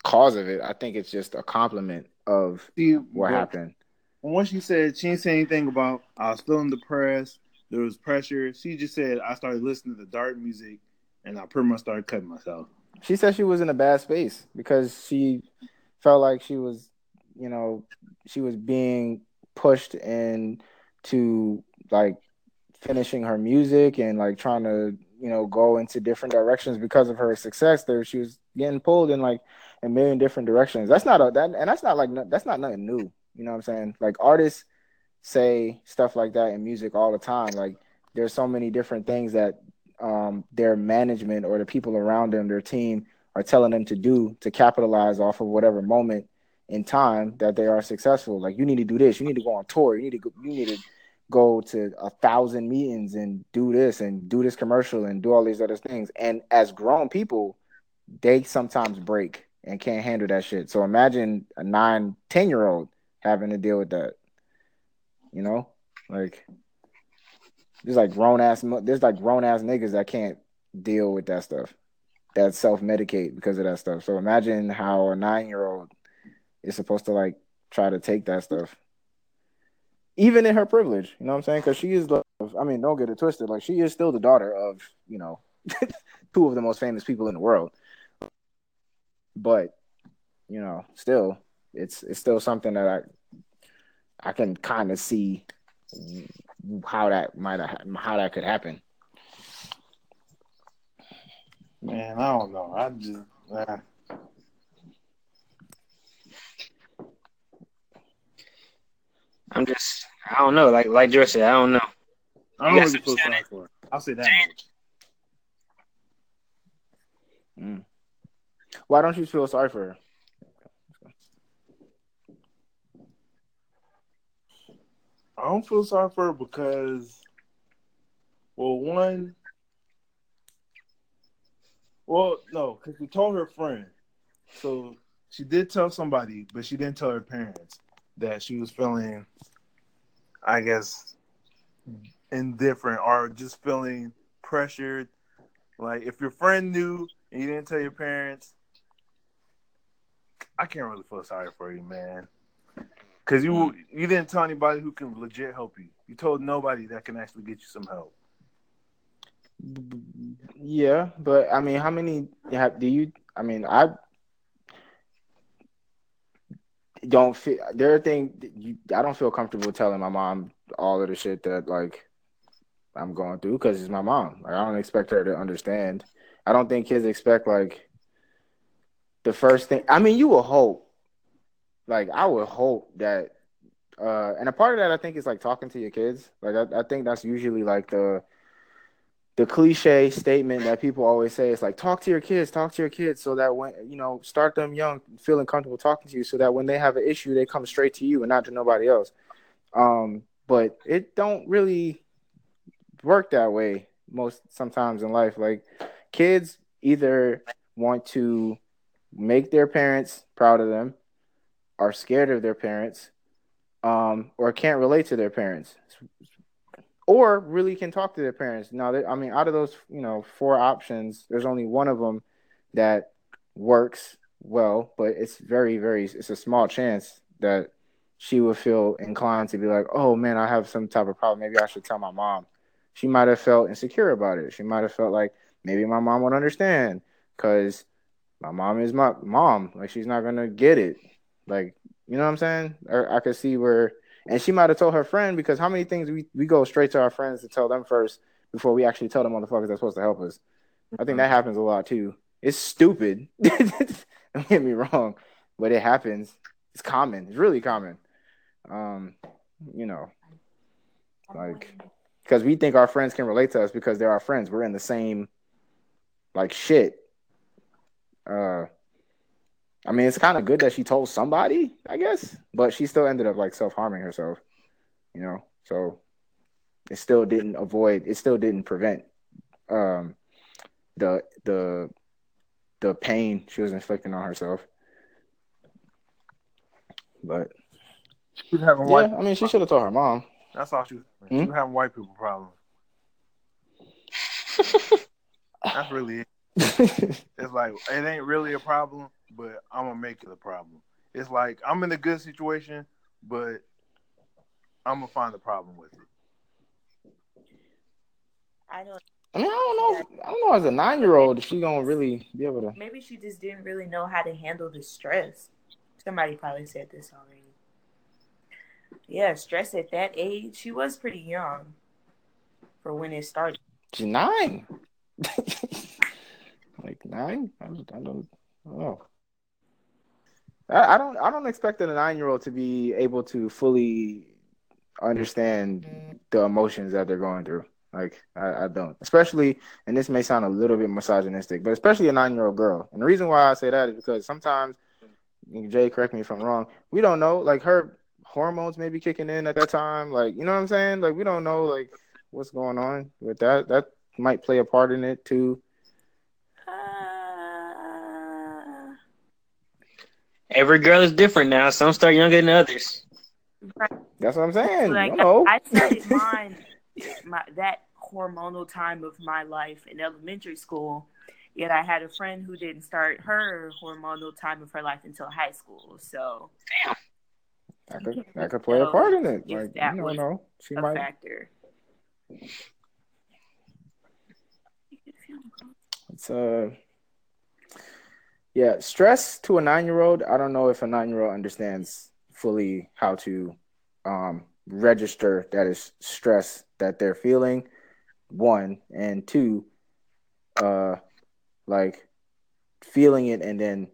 cause of it. I think it's just a compliment of See, what happened. And Once she said she didn't say anything about I was feeling depressed, there was pressure. She just said I started listening to dark music and I pretty much started cutting myself. She said she was in a bad space because she felt like she was, you know, she was being pushed into like finishing her music and like trying to you know go into different directions because of her success there she was getting pulled in like a million different directions. That's not a that and that's not like that's not nothing new you know what i'm saying? Like artists say stuff like that in music all the time. Like there's so many different things that um their management or the people around them their team are telling them to do to capitalize off of whatever moment in time that they are successful. Like you need to do this. You need to go on tour. You need to go, you need to go to a thousand meetings and do this and do this commercial and do all these other things. And as grown people, they sometimes break and can't handle that shit. So imagine a nine, 10 year old having to deal with that. You know, like there's like grown ass, there's like grown ass niggas that can't deal with that stuff, that self medicate because of that stuff. So imagine how a nine year old is supposed to like try to take that stuff even in her privilege. You know what I'm saying? Because she is the. I mean, don't get it twisted. Like she is still the daughter of you know two of the most famous people in the world. But you know, still, it's it's still something that I I can kind of see how that might how that could happen. Man, I don't know. I just. Uh... I'm just I don't know. Like like George said, I don't know. I don't really feel sorry for her. I'll say that. Mm. Why don't you feel sorry for her? I don't feel sorry for her because, well, one, well, no, because she told her friend. So she did tell somebody, but she didn't tell her parents that she was feeling I guess, indifferent or just feeling pressured. Like if your friend knew and you didn't tell your parents, I can't really feel sorry for you, man. Cause you you didn't tell anybody who can legit help you. You told nobody that can actually get you some help. Yeah, but I mean, how many have do you? I mean, I don't feel there are things you, I don't feel comfortable telling my mom all of the shit that like I'm going through because it's my mom. Like I don't expect her to understand. I don't think kids expect like the first thing. I mean, you will hope. Like I would hope that, uh, and a part of that I think is like talking to your kids. Like I, I think that's usually like the the cliche statement that people always say is like talk to your kids talk to your kids so that when you know start them young feeling comfortable talking to you so that when they have an issue they come straight to you and not to nobody else. Um but it don't really work that way most sometimes in life. Like kids either want to make their parents proud of them are scared of their parents um or can't relate to their parents or really can talk to their parents. Now, I mean, out of those, you know, four options, there's only one of them that works well, but it's very, very, it's a small chance that she would feel inclined to be like, oh man, I have some type of problem. Maybe I should tell my mom. She might have felt insecure about it. She might have felt like maybe my mom would understand because my mom is my mom. Like she's not gonna get it. Like you know what I'm saying? Or I could see where and she might have told her friend because how many things we, we go straight to our friends to tell them first before we actually tell the motherfuckers that's supposed to help us. I think that mm-hmm. happens a lot too. It's stupid. Don't get me wrong, but it happens. It's common. It's really common. Um, you know, like because we think our friends can relate to us because they're our friends. We're in the same like shit. Uh, I mean, it's kind of good that she told somebody, I guess, but she still ended up like self harming herself, you know. So it still didn't avoid. It still didn't prevent um, the the the pain she was inflicting on herself. But she's having yeah, white I mean, she should have told her mom. That's all she was. Hmm? She was having white people problems. That's really it. It's like it ain't really a problem but I'm gonna make it a problem. It's like I'm in a good situation, but I'm gonna find a problem with it. I don't. I mean, I don't know. I don't know. As a nine year old, if she gonna really be able to. Maybe she just didn't really know how to handle the stress. Somebody probably said this already. Yeah, stress at that age. She was pretty young for when it started. She's nine. like nine? I don't, I don't oh. know. I, don't I don't expect a nine year old to be able to fully understand the emotions that they're going through. Like I, I, don't, especially, and this may sound a little bit misogynistic, but especially a nine-year-old girl. And the reason why I say that is because sometimes, Jay, correct me if I'm wrong. We don't know, like her hormones may be kicking in at that time. Like you know what I'm saying? Like we don't know, like what's going on with that. That might play a part in it too. Every girl is different now. Some start younger than others. That's what I'm saying. Like I, I started mine, my, that hormonal time of my life in elementary school. Yet I had a friend who didn't start her hormonal time of her life until high school. So, damn, that could that could play a part in it. Like that you don't know, she a might factor. It's uh yeah, stress to a nine year old. I don't know if a nine year old understands fully how to um, register that is stress that they're feeling. One and two, uh, like feeling it and then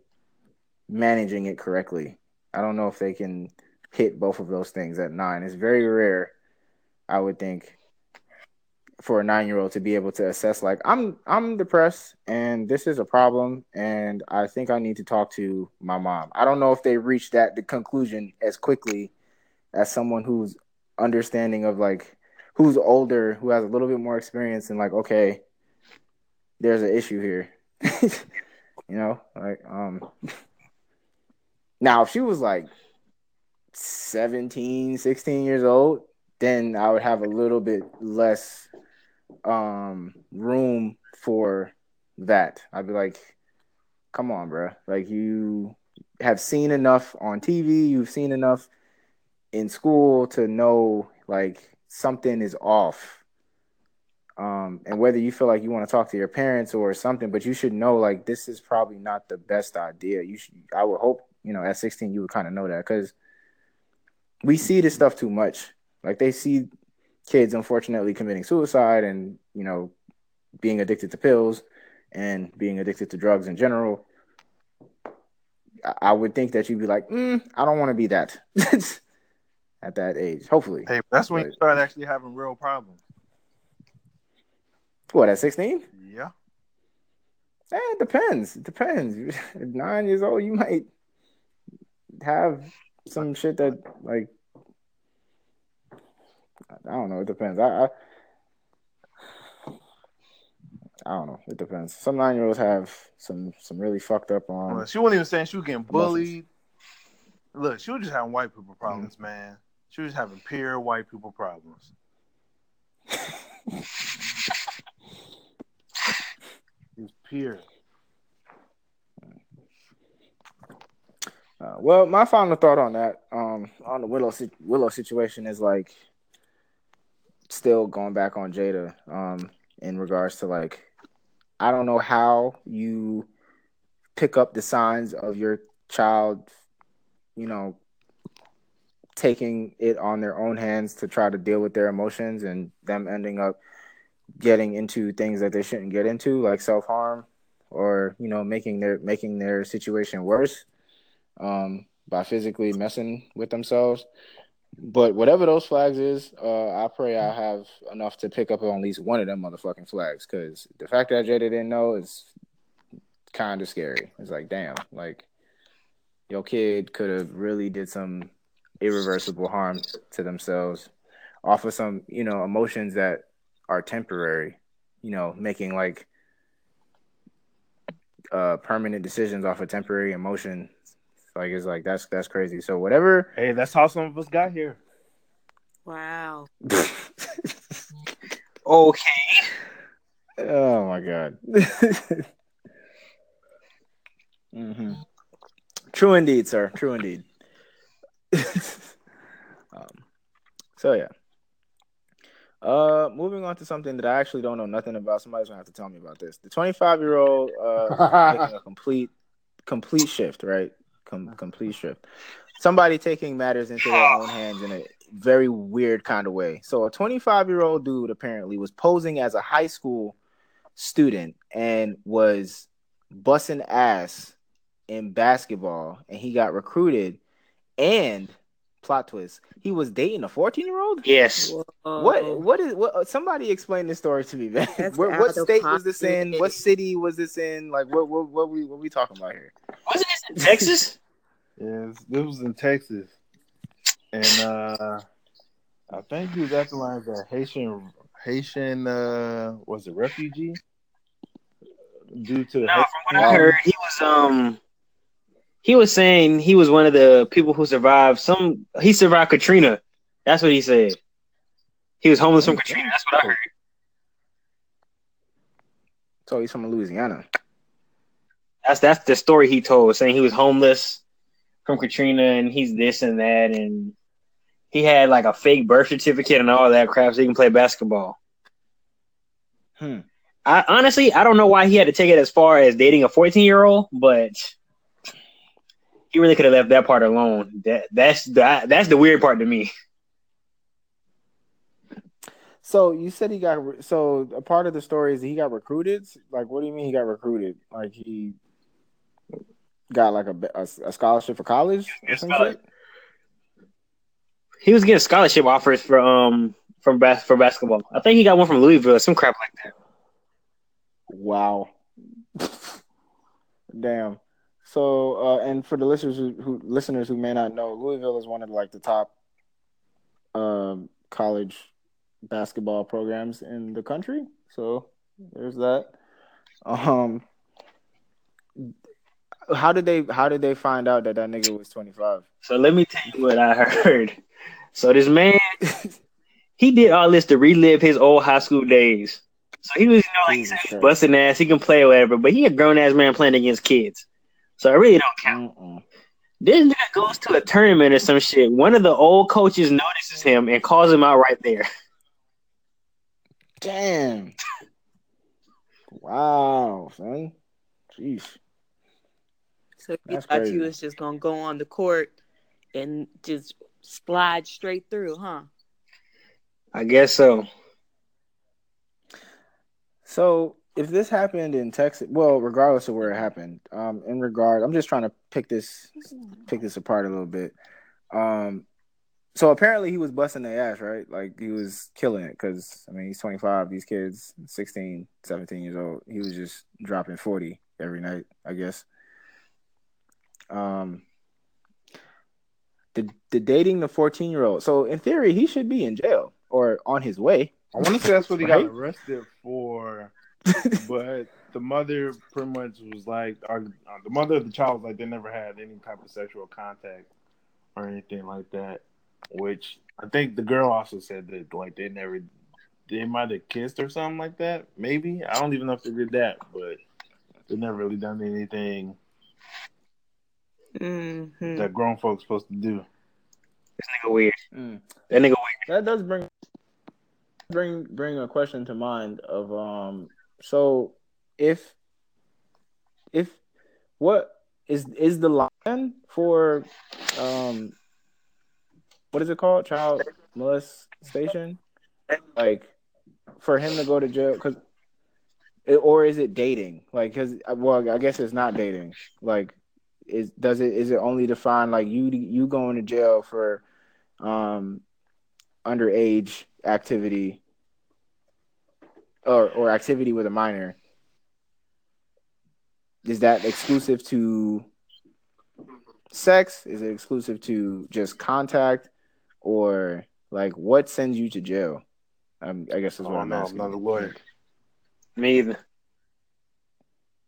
managing it correctly. I don't know if they can hit both of those things at nine. It's very rare, I would think, for a nine year old to be able to assess like I'm I'm depressed and this is a problem and I think I need to talk to my mom. I don't know if they reached that the conclusion as quickly as someone who's understanding of like who's older, who has a little bit more experience and like, okay, there's an issue here. you know, like um now if she was like 17, 16 years old, then I would have a little bit less um room for that. I'd be like, come on, bro. Like you have seen enough on TV, you've seen enough in school to know like something is off. Um, and whether you feel like you want to talk to your parents or something, but you should know like this is probably not the best idea. You should I would hope, you know, at 16 you would kind of know that because we see this stuff too much. Like they see kids unfortunately committing suicide and you know being addicted to pills and being addicted to drugs in general i would think that you'd be like mm, i don't want to be that at that age hopefully hey that's when but, you start actually having real problems What at sixteen? Yeah. Eh, it depends. It depends. Nine years old, you might have some shit that like I don't know. It depends. I I, I don't know. It depends. Some nine year olds have some some really fucked up Well, on. she wasn't even saying she was getting bullied. Look, she was just having white people problems, man. She was having pure white people problems. It's pure. Uh, well, my final thought on that, um, on the Willow si- Willow situation is like still going back on Jada, um, in regards to like I don't know how you pick up the signs of your child, you know, taking it on their own hands to try to deal with their emotions and them ending up getting into things that they shouldn't get into, like self harm or you know making their making their situation worse um, by physically messing with themselves. But whatever those flags is, uh, I pray I have enough to pick up on at least one of them motherfucking flags. Because the fact that Jada didn't know is kind of scary. It's like, damn, like your kid could have really did some irreversible harm to themselves off of some, you know, emotions that are temporary. You know, making like uh permanent decisions off of temporary emotion like it's like that's that's crazy. So whatever. Hey, that's how some of us got here. Wow. Okay. oh my god. hmm True indeed, sir. True indeed. um, so yeah. Uh, moving on to something that I actually don't know nothing about. Somebody's gonna have to tell me about this. The 25 year old uh making a complete complete shift, right? Com- complete shift. Somebody taking matters into their own hands in a very weird kind of way. So a 25 year old dude apparently was posing as a high school student and was bussing ass in basketball, and he got recruited. And plot twist, he was dating a 14 year old. Yes. What what is what? Somebody explain this story to me, man. Where, what state was this in? What city was this in? Like what what what we what we talking about here? Wasn't this in Texas? Yes, this was in Texas, and uh I think he was acting like a Haitian Haitian uh was it refugee due to the No, from what I heard, he was um he was saying he was one of the people who survived some he survived Katrina. That's what he said. He was homeless from Katrina. That's what I heard. So he's from Louisiana. That's that's the story he told, saying he was homeless from Katrina and he's this and that and he had like a fake birth certificate and all that crap so he can play basketball. Hmm. I honestly I don't know why he had to take it as far as dating a 14 year old, but he really could have left that part alone. That that's that, that's the weird part to me. So you said he got re- so a part of the story is he got recruited. Like, what do you mean he got recruited? Like he got like a a, a scholarship for college or some shit? He was getting scholarship offers for um from bas- for basketball. I think he got one from Louisville, some crap like that. Wow. Damn. So, uh, and for the listeners who, who listeners who may not know, Louisville is one of like the top um, college basketball programs in the country. So there's that. Um, how did they how did they find out that that nigga was 25? So let me tell you what I heard. So this man, he did all this to relive his old high school days. So he was, you know, like Jesus he's busting ass. He can play whatever, but he a grown ass man playing against kids. So I really don't count. Mm-mm. This nigga goes to a tournament or some shit. One of the old coaches notices him and calls him out right there. Damn. Wow, son. Jeez. So you That's thought crazy. you was just gonna go on the court and just slide straight through, huh? I guess so. So if this happened in Texas, well, regardless of where it happened, um, in regard, I'm just trying to pick this pick this apart a little bit. Um, so apparently he was busting the ass, right? Like he was killing it because I mean he's 25. These kids, 16, 17 years old. He was just dropping 40 every night, I guess. Um, the the dating the 14 year old. So in theory, he should be in jail or on his way. I want to say that's what he Right? got arrested for, but the mother pretty much was like, or, uh, the mother of the child was like, they never had any type of sexual contact or anything like that. Which I think the girl also said that like they never, they might have kissed or something like that. Maybe I don't even know if they did that, but they never really done anything Mhm. that grown folks supposed to do. This nigga weird. Mm. That nigga weird. That does bring bring bring a question to mind of um so if if what is is the line for um what is it called child molestation like for him to go to jail because or is it dating like because well i guess it's not dating like is does it is it only defined like you you going to jail for um underage activity or or activity with a minor? Is that exclusive to sex? Is it exclusive to just contact? Or like what sends you to jail? Um, i guess is what Oh i'm no, I'm asking. not a lawyer. Me either.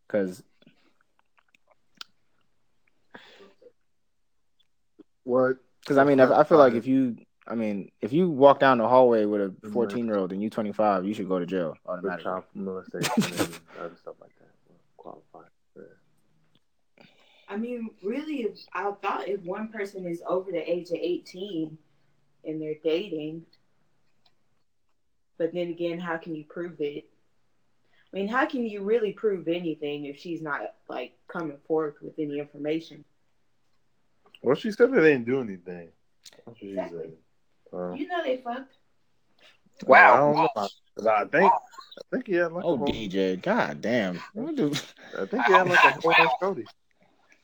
because What? because i mean I, I feel like if you i mean if you walk down the hallway with a 14 year old and you 25 you should go to jail automatically child molestation and other stuff like that qualify. I mean, really, if, I thought if one person is over the age of 18 and they're dating, but then again, how can you prove it? I mean, how can you really prove anything if she's not like coming forth with any information? Well, she said they didn't do anything. That's what she Exactly. said. Um, You know they fucked. Wow. I don't know. 'Cause I think I think he had like oh a whole, dj god damn I think he had like a whole ass Cody.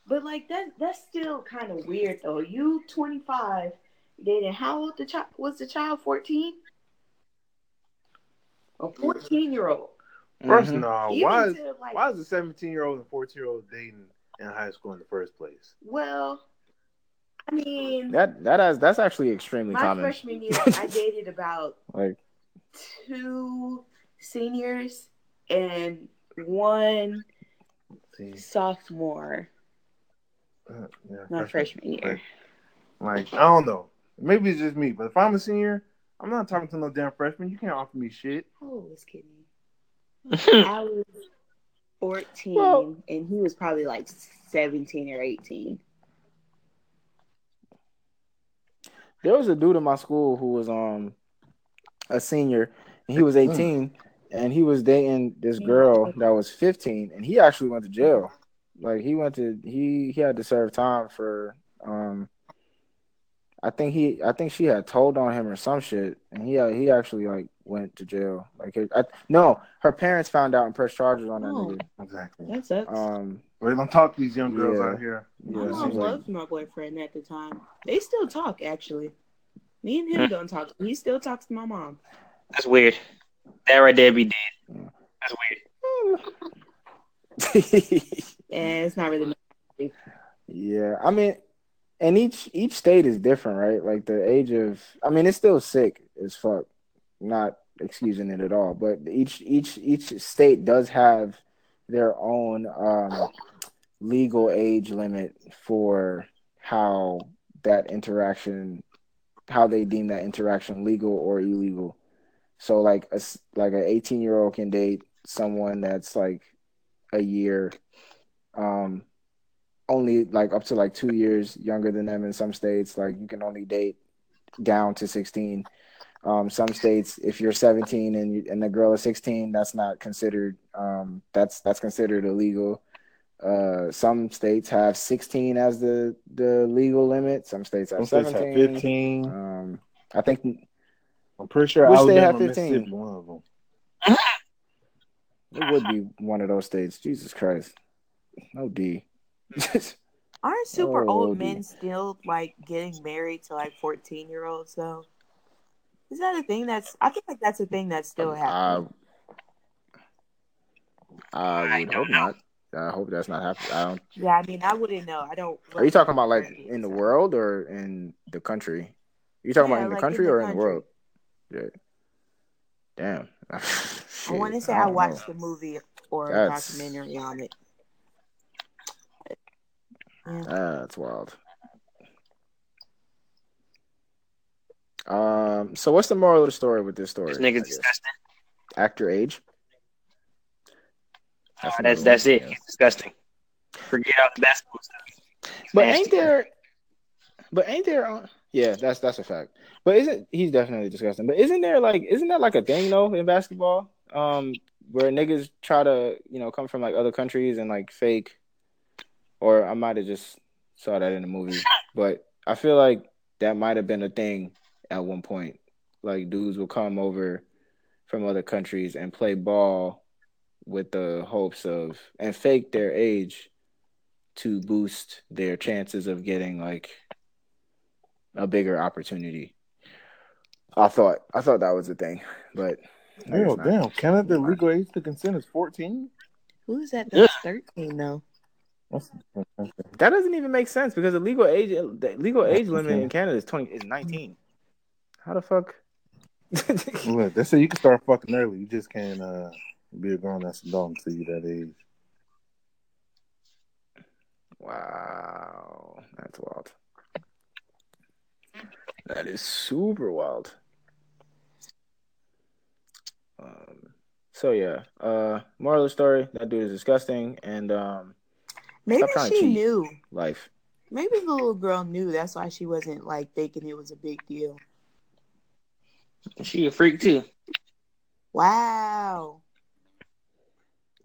But like that that's still kind of weird though. You 25 dating how old the child was the child 14? A 14 year old. First, Mhm. no, Even why is to, like, why is a seventeen year old and fourteen year old dating in high school in the first place? Well, I mean, That that has that's actually extremely my common. freshman year, I dated about Like two seniors and one sophomore, uh, yeah, not freshman year. Like I don't know. Maybe it's just me, but if I'm a senior, I'm not talking to no damn freshman. You can't offer me shit. How old was Kidney? I was 14, Well- and he was probably like 17 or 18. There was a dude in my school who was um a senior and he was 18 and he was dating this girl that was 15 and he actually went to jail. Like he went to he he had to serve time for um I think he I think she had told on him or some shit and he he actually like went to jail. Like I, no, her parents found out and pressed charges on that Oh. nigga. Exactly. That sucks. Um Wait, don't talk to these young girls Yeah. out here. yeah, my it mom seems like- loved my boyfriend at the time. They still talk, actually. Me and him Hmm. don't talk. He still talks to my mom. That's weird. That right there be dead. That's weird. And it's not really. Yeah, I mean, and each each state is different, right? Like the age of, I mean, it's still sick as fuck. Not excusing it at all, but each each each state does have their own um, legal age limit for how that interaction, how they deem that interaction legal or illegal. So, like a like an eighteen year old can date someone that's like a year. Um, only like up to like two years younger than them in some states. Like you can only date down to 16. Um, some states, if you're 17 and you, and the girl is 16, that's not considered. Um, that's that's considered illegal. Uh, some states have 16 as the the legal limit. Some states have Some states 17. have 15. Um, I think I'm pretty sure Which state Alabama, have 15? One of them. it would be one of those states. Jesus Christ, no D. Aren't super Oh, old dude. men still like getting married to like fourteen year olds though? Is that a thing that's I feel like that's a thing that's still happens? Uh, happening. I would don't hope know. not. I hope that's not happening. I don't. yeah, I mean I wouldn't know. I don't Are you talking about like currently, in the so. world or in the country? Are you talking Yeah, about in the country in the or in the world? Yeah. Damn. I want to say I, don't watched know. the movie or That's- documentary on it. Yeah. That's wild. Um. So, what's the moral of the story with this story? This I nigga's disgusting. Actor age. That's That's that's it. yeah. Disgusting. Forget all the basketball stuff. But Nasty. ain't there? But ain't there? uh, Yeah, that's that's a fact. But isn't he's definitely disgusting? But isn't there like isn't that like a thing though in basketball? Um, where niggas try to you know come from like other countries and like fake, or I might have just saw that in the movie, but I feel like that might have been a thing at one point. Like dudes will come over from other countries and play ball with the hopes of and fake their age to boost their chances of getting like a bigger opportunity. I thought I thought that was a thing, but I Oh damn! Canada the legal age to consent is fourteen. Who's that? Yeah. Thirteen though. That doesn't even make sense because the legal age the legal age limit in Canada is twenty is nineteen. How the fuck? Look, they say you can start fucking early. You just can't uh, be a grown ass adult until you that age. wow, that's wild. That is super wild. Um, so yeah, uh, moral of the story: that dude is disgusting, and um, Maybe she knew. life. Maybe the little girl knew. That's why she wasn't like thinking it was a big deal. She a freak too. Wow.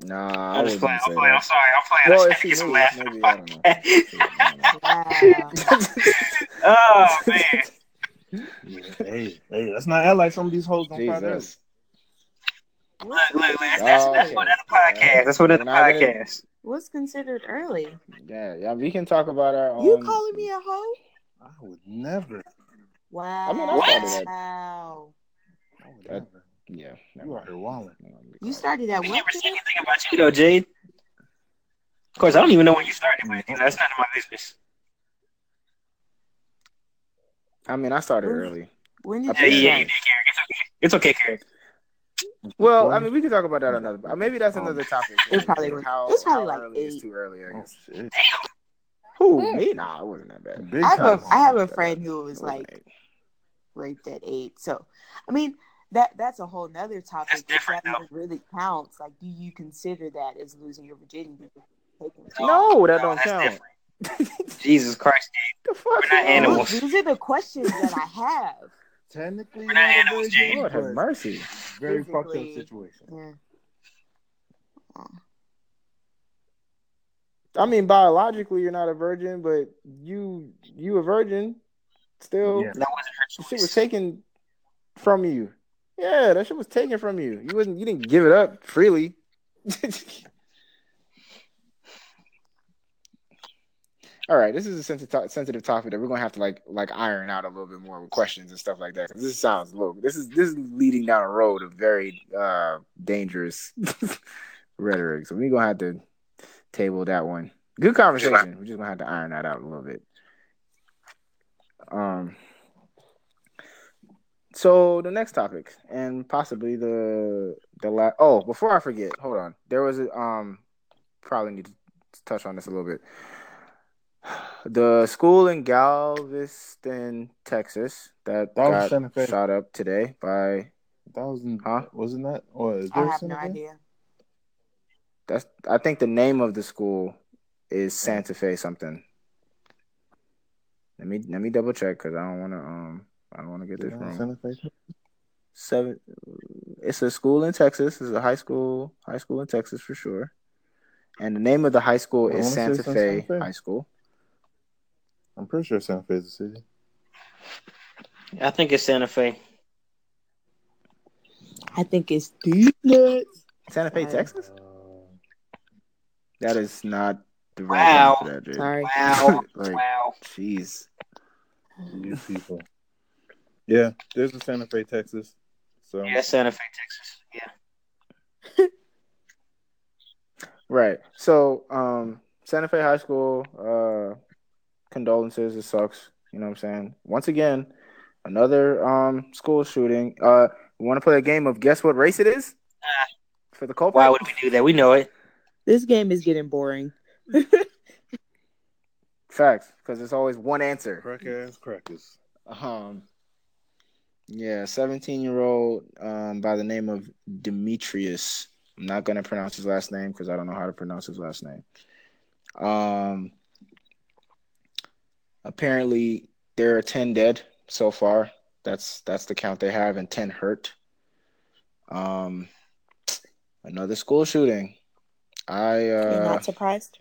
Nah, I I'm just playing. I'm playing. I'm sorry. I'm playing. Well, I'm trying to get some laughs. maybe, I don't know. I don't know. Wow. oh man. Hey, hey, let's not act like some of these hoes don't find out. Look, look, look. That's, that's, Oh, that's okay. for another podcast. That's for another We're not gonna- podcast. What's considered early? Yeah, yeah, we can talk about our own. You calling me a hoe? I would never. Wow. mean, I started that. Wow. I would never. Yeah, You out here walling. You started at I what? never said anything about you though, Jade. Of course, I don't even know when you started, but you know, that's none of my business. I mean, I started Ooh. early. When did Yeah, you yeah, you start? did, Karick. It's okay. It's okay, Karick. Well, I mean, we can talk about that another. Maybe that's another topic. It probably was- How, it was probably how like early is eight. too early. I Oh guess. shit! Who hmm. me? Nah, it wasn't that bad. Big I have a have a friend who was wasn't like eight. raped at eight. So, I mean that that's a whole nother topic. That's If different, that even really counts, like, do you consider that as losing your virginity? Taking it? No, that don't that's count. Jesus Christ, the fuck? We're not animals. These are the questions that I have. Technically, We're not not a animals, virgin, Lord have mercy. Very fucked up situation. Yeah. I mean, biologically, you're not a virgin, but you you a virgin. Still, Yeah. that wasn't her the shit choice. was taken from you. Yeah, that shit was taken from you. You wasn't. You didn't give it up freely. All right, this is a sensitive sensitive topic that we're gonna have to like like iron out a little bit more with questions and stuff like that. This sounds low. This is this is leading down a road of very uh dangerous rhetoric. So we're gonna have to table that one. Good conversation. We're just gonna have to iron that out a little bit. Um. So the next topic, and possibly the the last. Oh, before I forget, hold on. There was a um. Probably need to touch on this a little bit. The school in Galveston, Texas, that That got Santa shot up today by That wasn't. Huh? Wasn't that? Or is I there have no something? idea. that's. I think the name of the school is Santa Fe something. Let me let me double check because I don't want to um I don't want to get this wrong. Seven it's a school in texas it's a high school high school in texas for sure and the name of the high school I is wanna santa fe Santa Fe. high school I'm pretty sure Santa Fe is a city. I think it's Santa Fe. I think it's deep santa fe texas that is not very Wow. time for that, Jay. Sorry. Wow. like, wow. jeez. You people. Yeah, there's a Santa Fe, Texas. So Yeah, Santa Fe, Texas. Yeah. Right. So, um, Santa Fe High School, uh, condolences. It sucks. You know what I'm saying? Once again, another um school shooting. Uh, we want to play a game of guess what race it is for the culprit. Why would we do that? We know it. This game is getting boring. Facts, because it's always one answer. crack ass crackers. Um, yeah, 17 year old um, by the name of Demetrius. I'm not gonna pronounce his last name because I don't know how to pronounce his last name. Um, apparently there are 10 dead so far. That's that's the count they have, and 10 hurt. Um, another school shooting. I You're uh, not surprised?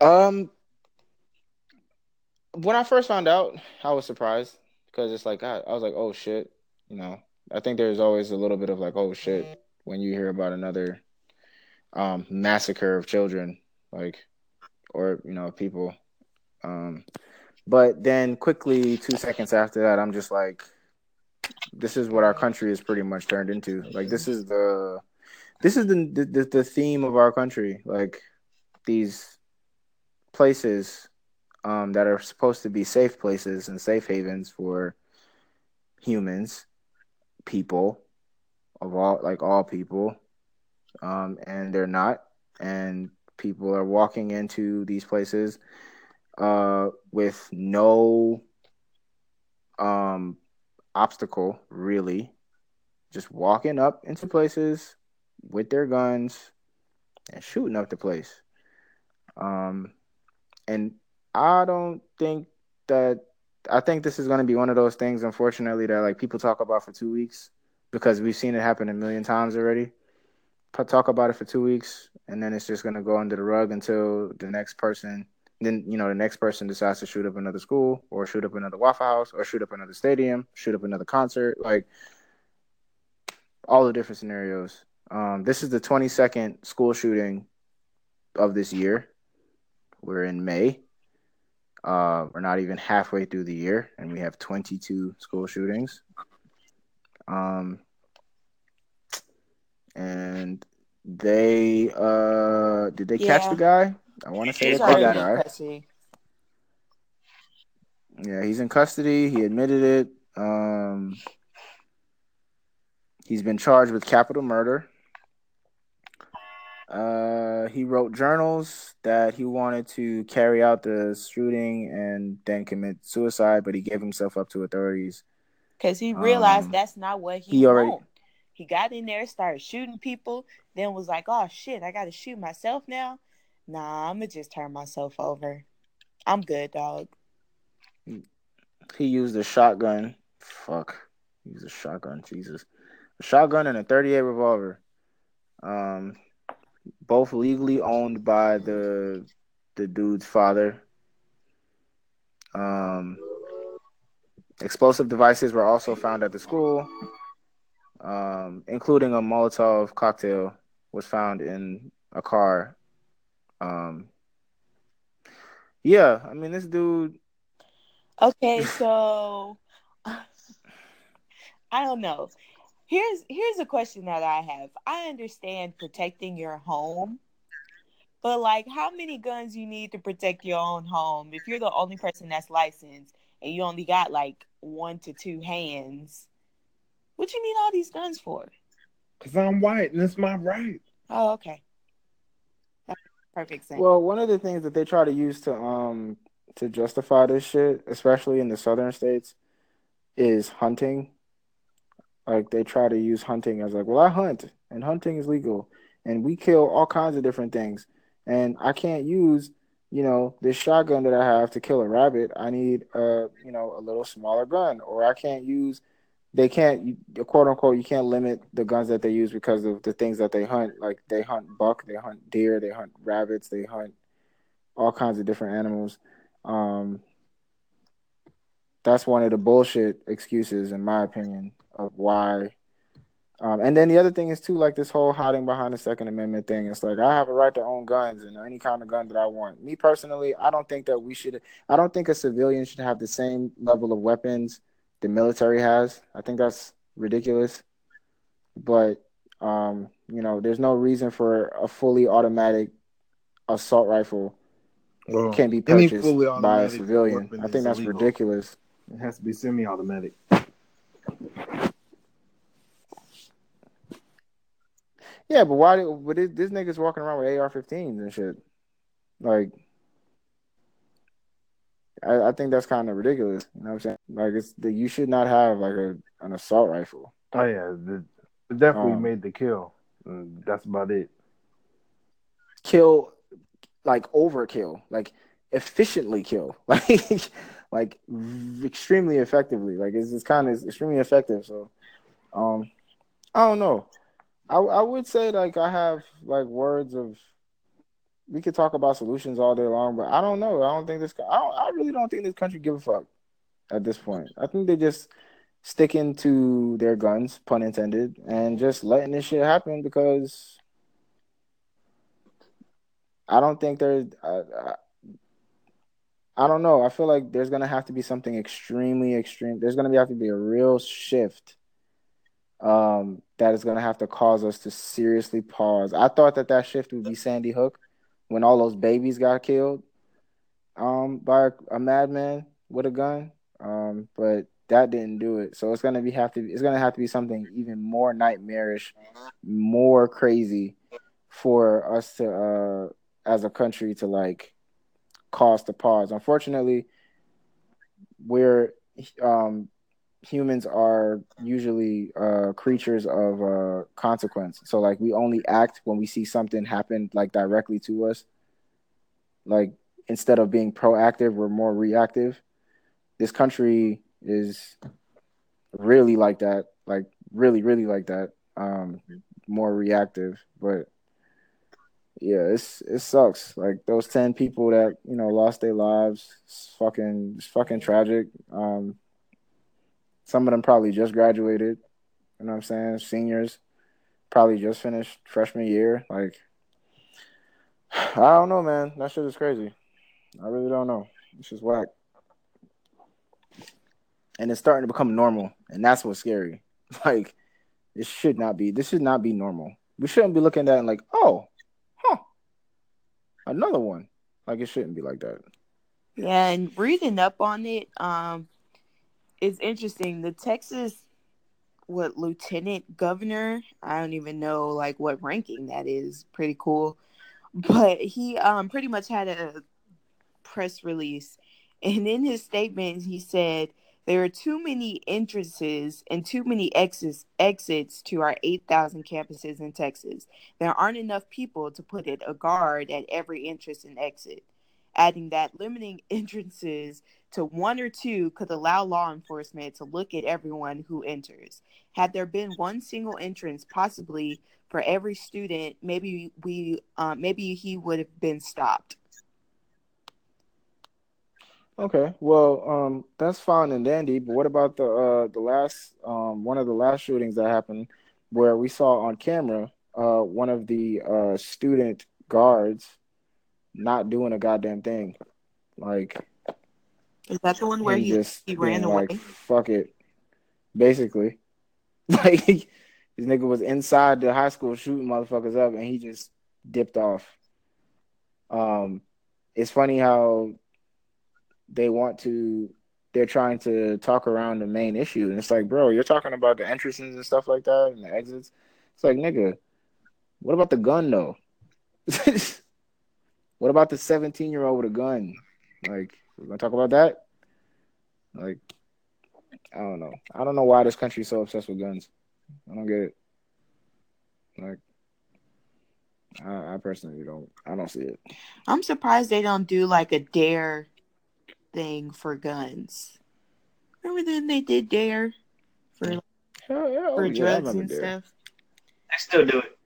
Um, when I first found out, I was surprised because it's like I, I was like, oh shit, you know. I think there's always a little bit of like, oh shit, when you hear about another um massacre of children, like, or you know, people. Um, but then quickly, two seconds after that, I'm just like, this is what our country is pretty much turned into. Like, this is the, this is the the, the theme of our country. Like, these places um, that are supposed to be safe places and safe havens for humans, people of all like all people, um, and they're not. And people are walking into these places uh, with no um, obstacle, really, just walking up into places with their guns and shooting up the place. Um, and I don't think that I think this is going to be one of those things, unfortunately, that like people talk about for two weeks because we've seen it happen a million times already. Talk about it for two weeks, and then it's just going to go under the rug until the next person. Then you know the next person decides to shoot up another school, or shoot up another Waffle House, or shoot up another stadium, shoot up another concert, like all the different scenarios. Um, this is the 22nd school shooting of this year. We're in May. Uh, we're not even halfway through the year, and we have 22 school shootings. Um, and they uh, did they catch the guy? I want to say caught the guy. Cressy. Yeah, he's in custody. He admitted it. Um, he's been charged with capital murder. Uh, he wrote journals that he wanted to carry out the shooting and then commit suicide, but he gave himself up to authorities. Because he realized Um, that's not what he, he already- want. He got in there, started shooting people, then was like, oh shit, I got to shoot myself now? Nah, I'm to just turn myself over. I'm good, dog. He used a shotgun. Fuck. He used a shotgun. Jesus. A shotgun and a 38 revolver. Um, both legally owned by the the dude's father. Um, explosive devices were also found at the school, um, including a Molotov cocktail was found in a car. Um, yeah, I mean this dude. Okay, so I don't know. Here's here's a question that I have. I understand protecting your home, but like how many guns you need to protect your own home if you're the only person that's licensed and you only got like one to two hands? What you need all these guns for? Cause I'm white and it's my right. Oh, okay. That perfect sense. Well, one of the things that they try to use to um to justify this shit, especially in the southern states, is hunting. Like they try to use hunting as like, well, I hunt and hunting is legal and we kill all kinds of different things. And I can't use, you know, this shotgun that I have to kill a rabbit. I need a, you know, a little smaller gun. Or I can't use they can't quote unquote you can't limit the guns that they use because of the things that they hunt. Like they hunt buck, they hunt deer, they hunt rabbits, they hunt all kinds of different animals. Um, that's one of the bullshit excuses, in my opinion, of why Um, and then the other thing is too, like this whole hiding behind the Second Amendment thing. It's like I have a right to own guns and any kind of gun that I want. Me personally, I don't think that we should. I don't think a civilian should have the same level of weapons the military has. I think that's ridiculous. But um, you know, there's no reason for a fully automatic assault rifle Well, can be purchased by a civilian. I think that's illegal. ridiculous. It has to be semi-automatic. Yeah, but why? do- But this, this nigga's walking around with AR-15s and shit. Like, I, I think that's kind of ridiculous. You know what I'm saying? Like, it's the, you should not have like a an assault rifle. Oh yeah, the, definitely Um, made the kill. And that's about it. Kill, like overkill, like efficiently kill, like like extremely effectively. Like it's, it's kind of extremely effective. So, um, I don't know. I I would say like I have like words of. We could talk about solutions all day long, but I don't know. I don't think this. I don't, I really don't think this country give a fuck at this point. I think they just sticking to their guns, pun intended, and just letting this shit happen because I don't think there's. I, I, I don't know. I feel like there's gonna have to be something extremely extreme. There's gonna be, have to be a real shift um, that is gonna have to cause us to seriously pause. I thought that that shift would be Sandy Hook when all those babies got killed um, by a, a madman with a gun, um, but that didn't do it. So it's gonna be have to. It's gonna have to be something even more nightmarish, more crazy for us to, uh, as a country, to like cause to pause. Unfortunately, we're um, humans are usually uh, creatures of uh, consequence. So like we only act when we see something happen like directly to us. Like instead of being proactive, we're more reactive. This country is really like that, like really, really like that. Um, more reactive, but yeah, it's it sucks. Like those ten people that you know lost their lives, it's fucking, it's fucking tragic. Um, some of them probably just graduated. You know what I'm saying? Seniors probably just finished freshman year. Like, I don't know, man. That shit is crazy. I really don't know. It's just whack. And it's starting to become normal, and that's what's scary. Like, this should not be. This should not be normal. We shouldn't be looking at it like, oh, huh, another one. Like, it shouldn't be like that. Yeah, and reading up on it, um, it's interesting. The Texas, what lieutenant governor? I don't even know like what ranking that is. Pretty cool, but he um pretty much had a press release, and in his statement he said there are too many entrances and too many exits exits to our 8,000 campuses in Texas. There aren't enough people to put it a guard at every entrance and exit adding that limiting entrances to one or two could allow law enforcement to look at everyone who enters. Had there been one single entrance, possibly for every student, maybe we, uh, maybe he would have been stopped. Okay, well, um, that's fine and dandy, but what about the uh the last um one of the last shootings that happened where we saw on camera uh one of the uh student guards not doing a goddamn thing. Like Is that the one where he, just he ran being like away? fuck it. Basically. Like this nigga was inside the high school shooting motherfuckers up and he just dipped off. Um it's funny how they want to they're trying to talk around the main issue and it's like bro you're talking about the entrances and stuff like that and the exits it's like nigga what about the gun though what about the 17 year old with a gun like we're gonna talk about that like i don't know i don't know why this country's so obsessed with guns i don't get it like I, I personally don't i don't see it I'm surprised they don't do like a DARE thing for guns. Remember then they did DARE for Hell yeah, oh, for yeah, drugs and that. stuff. I still do it.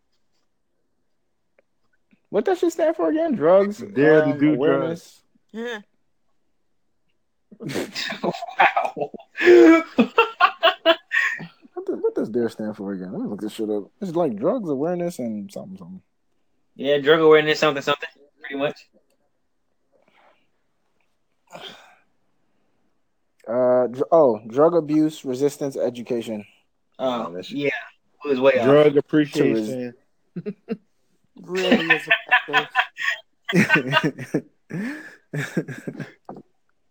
What that shit stand for again? Drugs. Dare to um, do awareness. Yeah. wow. What the, what does DARE stand for again? Let me look this shit up. It's like drugs awareness and something something. Yeah, drug awareness, something, something, pretty much. Uh dr- oh, drug abuse resistance education. Oh, that's- yeah, it was way off. Drug appreciation. Really is effective.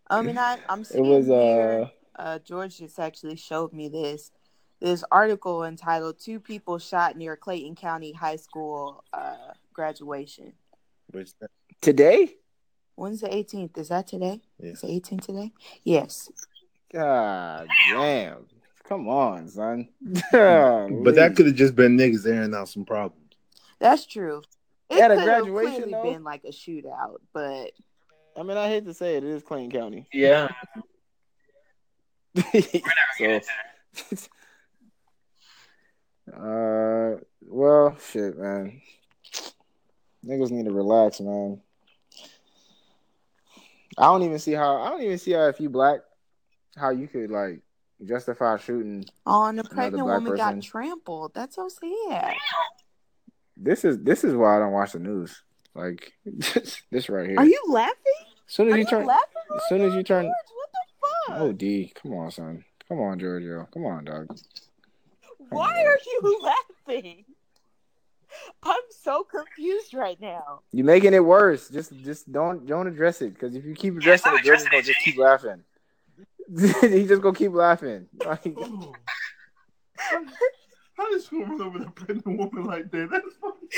I mean, I, I'm it was here. uh uh, George just actually showed me this this article entitled Two People Shot Near Clayton County High School uh, Graduation. Which today. When's the 18th? Is that today? Yeah. Is the 18th today? Yes. God damn! Come on, son. but that could have just been niggas airing out some problems. That's true. It At a could have graduation, clearly though? been like a shootout, but I mean, I hate to say it, it is Clayton County. Yeah, so, uh, well, shit, man. Niggas need to relax, man. I don't even see how. I don't even see how if you black, how you could like justify shooting. oh, and the pregnant black woman person. got trampled. That's so sad. This is this is why I don't watch the news. Like this right here. Are you laughing? As soon as Are you you turn, laughing? as soon as you turn. George, what the fuck? Oh, D, come on, son. Come on, Giorgio. Come on, dog. Why are you laughing? I'm so confused right now. You're making it worse. Just just don't don't address it because if you keep addressing it, George is gonna just keep laughing. He's just gonna keep laughing. Like, oh. How does woman over the pregnant woman like that? That's fucking.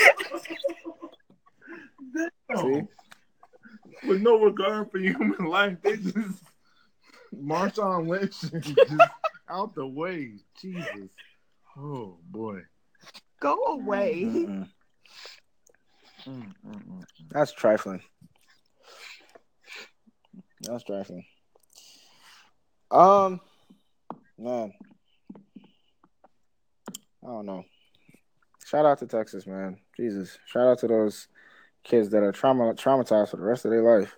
See? With no regard for human life, they just Marshawn Lynch and just out the way. Jesus. Oh boy. Go away. mm-mm. Mm, mm, mm. that's trifling. That's trifling. Um, man, I don't know. Shout out to Texas, man. Jesus, shout out to those kids that are trauma traumatized for the rest of their life.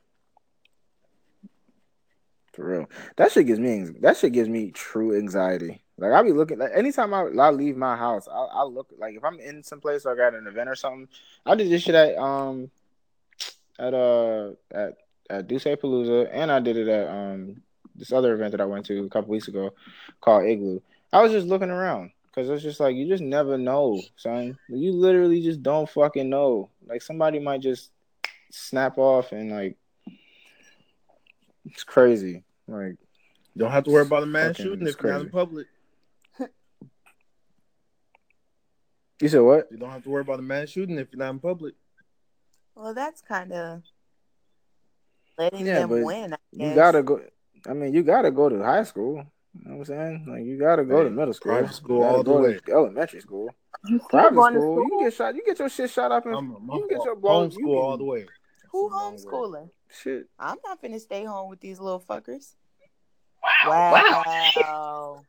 For real, that shit gives me that shit gives me true anxiety. Like I be looking like anytime I, I leave my house, I, I look like if I'm in some place or I got an event or something. I did this shit at um at uh at at Duce Palooza, and I did it at um this other event that I went to a couple weeks ago called Igloo. I was just looking around because it's just like you just never know, son. You literally just don't fucking know. Like somebody might just snap off and like it's crazy. Like Don't have to worry about a mass Fucking shooting if you're not in public. you said what? You don't have to worry about a mass shooting if you're not in public. Well, that's kind of letting Yeah, them win. I You gotta go. I mean, you gotta go to high school. You know what I'm saying? Like you gotta go to middle school, private school all the way. elementary school, You private going to school. You get shot. You get your shit shot up and I'm, I'm you can get your blown. homeschool all the way. Who That's a long way. homeschooling? Shit. I'm not finna stay home with these little fuckers. wow, wow. Wow.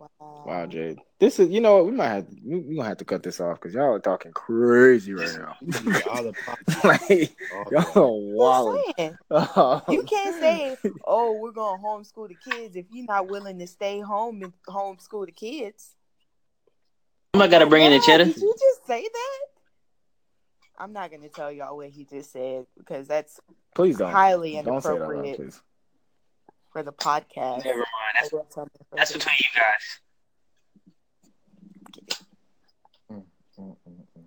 Wow. Wow, Jade. This is. You know we might have. We, we gonna have to cut this off because y'all are talking crazy right now. You be out of pocket like all y'all are wild. Just. Oh. You can't say, "Oh, we're gonna homeschool the kids" if you're not willing to stay home and homeschool the kids. I'm gonna bring in the cheddar. Did you just say that? I'm not gonna tell y'all what he just said because that's Please don't. highly Don't say that, inappropriate please. For the podcast. Never mind. I That's, will tell them for that's between you guys. Mm, mm, mm.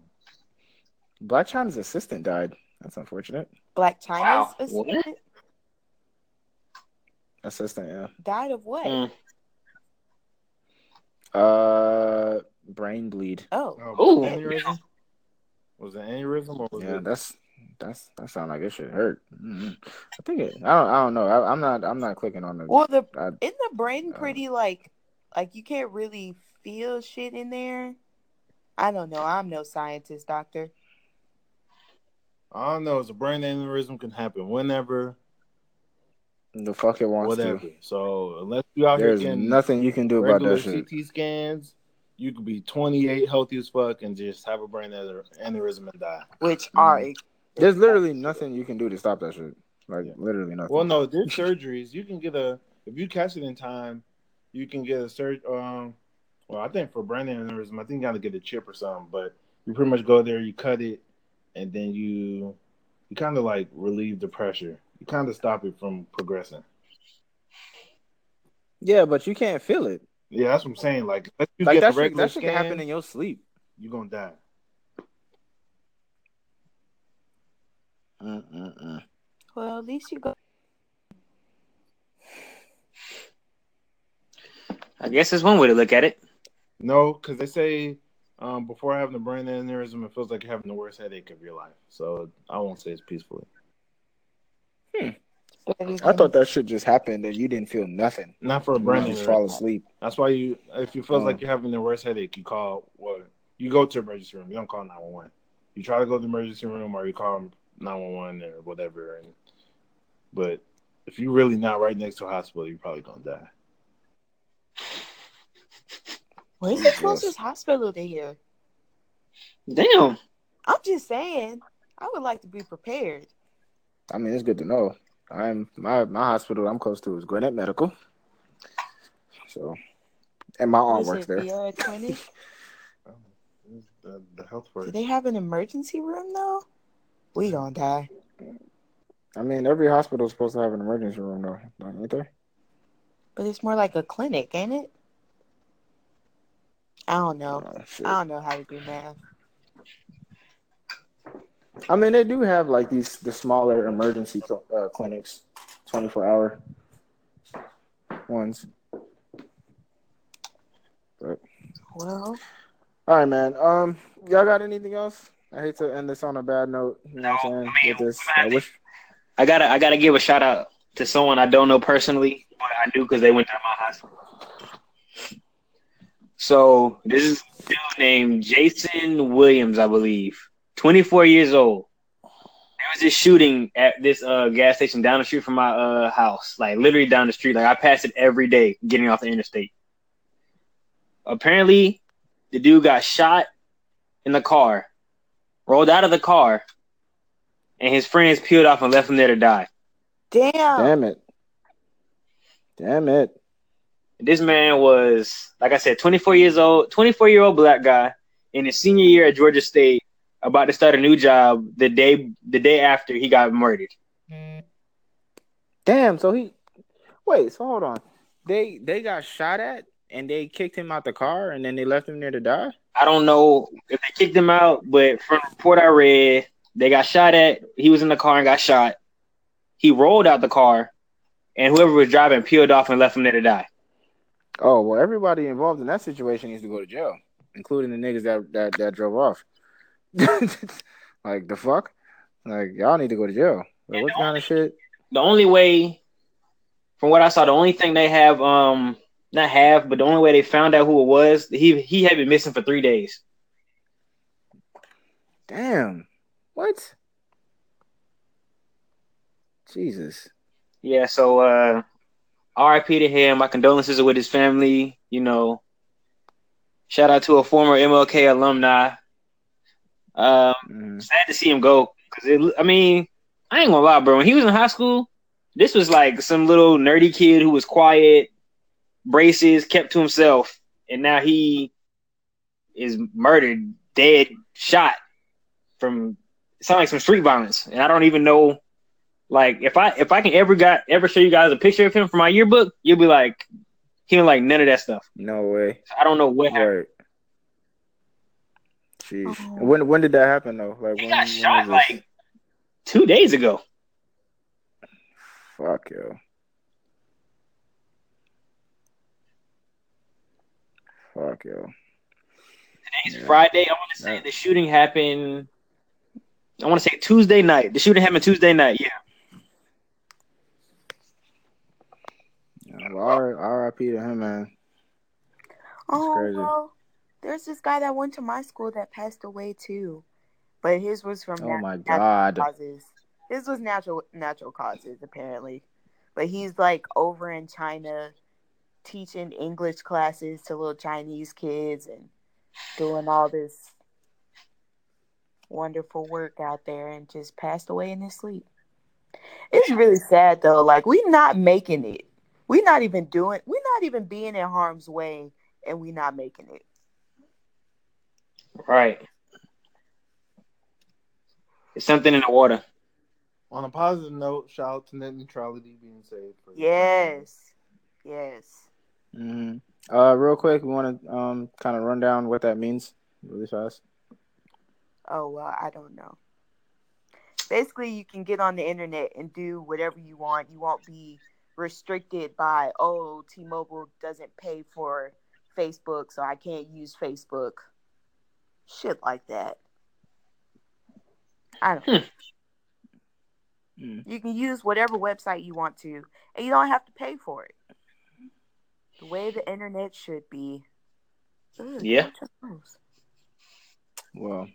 Blac Chyna's assistant died. That's unfortunate. Blac Chyna's Wow. assistant Assistant, yeah. died of what? Mm. Uh, brain bleed. Oh, Oh, Ooh. was it aneurysm? Was it aneurysm or was Yeah, it? that's that's that sound like it should hurt. Mhm. I think it. I don't. I don't know. I, I'm not. I'm not clicking on the. well, the I, in the brain Uh, pretty like like you can't really feel shit in there. I don't know. I'm no scientist, doctor. I don't know. It's a brain aneurysm can happen whenever, the fuck it wants whatever. to. So unless you out There's here getting nothing you can do about that shit. CT scans, you could be 28, healthy as fuck, and just have a brain aneurysm and die. Which Mhm. are There's literally nothing you can do to stop that shit. Like Yeah. literally nothing. Well, no, there's surgeries. You can get a if you catch it in time, you can get a search. Um, well, I think for brain aneurysm, I think you got to get a chip or something. But you pretty much go there, you cut it, and then you you kind of like relieve the pressure. You kind of stop it from progressing. Yeah, but you can't feel it. Yeah, that's what I'm saying. Like, let's you Like get that the shit, regular that shit scan, can happen in your sleep. you're gonna die. Mm-mm-mm. Well, at least you go. I guess that's one way to look at it. No, because they say um, before having a brain aneurysm, it feels like you're having the worst headache of your life. So I won't say it's peacefully. I thought that shit just happened and you didn't feel nothing. Not for a You brain just fall asleep. That's why you, if you feel Oh. like you're having the worst headache, you call. Well, you go to emergency room. You don't call nine one one. You try to go to the emergency room or you call nine one one or whatever. And but if you're really not right next to a hospital, you're probably gonna die. Where's the Yes. closest hospital to here? Damn. I'm just saying. I would like to be prepared. I mean, it's good to know. I'm my my hospital I'm close to is Gwinnett Medical. So, and my aunt Was works there. Vieira Clinic? Oh, the, the health works. Do they have an emergency room though? We gonna die. I mean, every hospital is supposed to have an emergency room, though, ain't they? But it's more like a clinic, ain't it? I don't know. Oh. I don't know how to do math. I mean, they do have like these the smaller emergency cl- uh, clinics, twenty four hour ones. But Well, all right, man. Um, y'all got anything else? I hate to end this on a bad note. You know what I'm saying? With this, I wish. I gotta I gotta give a shout out to someone I don't know personally, but I do because they went to my hospital. So this is a dude named Jason Williams, I believe, 24 years old. There was this shooting at this uh, gas station down the street from my uh, house, like literally down the street. Like I pass it every day getting off the interstate. Apparently, the dude got shot in the car, rolled out of the car, and his friends peeled off and left him there to die. damn. Damn it! Damn it! This man was, like I said, 24 years old, 24 year old black guy in his senior year at Georgia State, about to start a new job the day the day after he got murdered. Damn. So he. Wait. So hold on. They they got shot at and they kicked him out the car and then they left him there to die. I don't know if they kicked him out, but from the report I read, they got shot at. He was in the car and got shot. He rolled out the car, and whoever was driving peeled off and left him there to die. Oh well, everybody involved in that situation needs to go to jail, including the niggas that that, that drove off. like the fuck, like y'all need to go to jail. Like, what kind of shit? The only way, from what I saw, the only thing they have, um, not have, but the only way they found out who it was, he he had been missing for three days. Damn, what? Jesus. Yeah, so uh RIP to him. My condolences are with his family. You know, shout out to a former MLK alumni. Um, Mhm. sad to see him go because it, I mean, I ain't gonna lie, bro. When he was in high school, this was like some little nerdy kid who was quiet, braces, kept to himself, and now he is murdered, dead, shot from sound like some street violence, and I don't even know. Like if I if I can ever got ever show you guys a picture of him from my yearbook, you'll be like, he don't like none of that stuff. No way. I don't know what happened. Right. Jeez. Oh. When when did that happen though? Like He when, got shot was this? like two days ago. Fuck yo. Fuck yo. Today's Yeah. Friday. I want to say Yeah. the shooting happened. I want to say Tuesday night. The shooting happened Tuesday night. Yeah. Yeah, well, R.I.P. to him, man. Oh crazy. well, there's this guy that went to my school that passed away too, but his was from Oh nat- my natural god. causes. His was natural natural causes apparently, but he's like over in China, teaching English classes to little Chinese kids and doing all this wonderful work out there, and just passed away in his sleep. It's really sad though. Like we're not making it. We're not even doing. we're not even being in harm's way and we're not making it. Right. It's something in the water. On a positive note, shout out to net neutrality being saved. For Yes. Yes. Hmm Uh, real quick, we want to um kind of run down what that means really fast. Oh well, I don't know. Basically, you can get on the internet and do whatever you want. You won't be restricted by oh, T-Mobile doesn't pay for Facebook, so I can't use Facebook. Shit like that. I don't. Hmm. Mm. You can use whatever website you want to, and you don't have to pay for it. The way the internet should be. Ugh, Yeah. Well,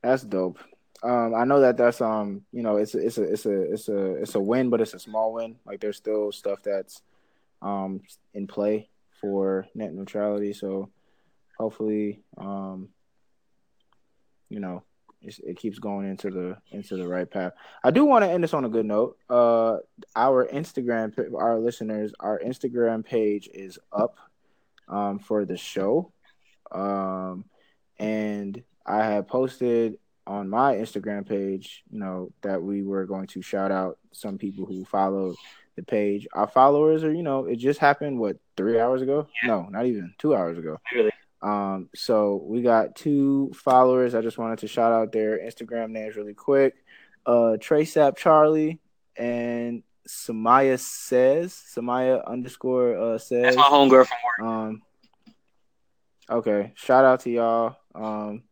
that's dope. Um, I know that that's um, you know, it's a, it's a it's a it's a it's a win, but it's a small win. Like there's still stuff that's um in play for net neutrality. So hopefully, um, you know, it's, it keeps going into the into the right path. I do want to end this on a good note. Uh, our Instagram, our listeners, our Instagram page is up um, for the show, um, and I had posted on my Instagram page, you know, that we were going to shout out some people who followed the page. Our followers are, you know, it just happened what three hours ago? No, not even two hours ago. Really. Um, so we got two followers. I just wanted to shout out their Instagram names really quick. Uh Traceap Charlie and Samaya says Samaya underscore uh says That's my homegirl from work. um okay. Shout out to y'all. Um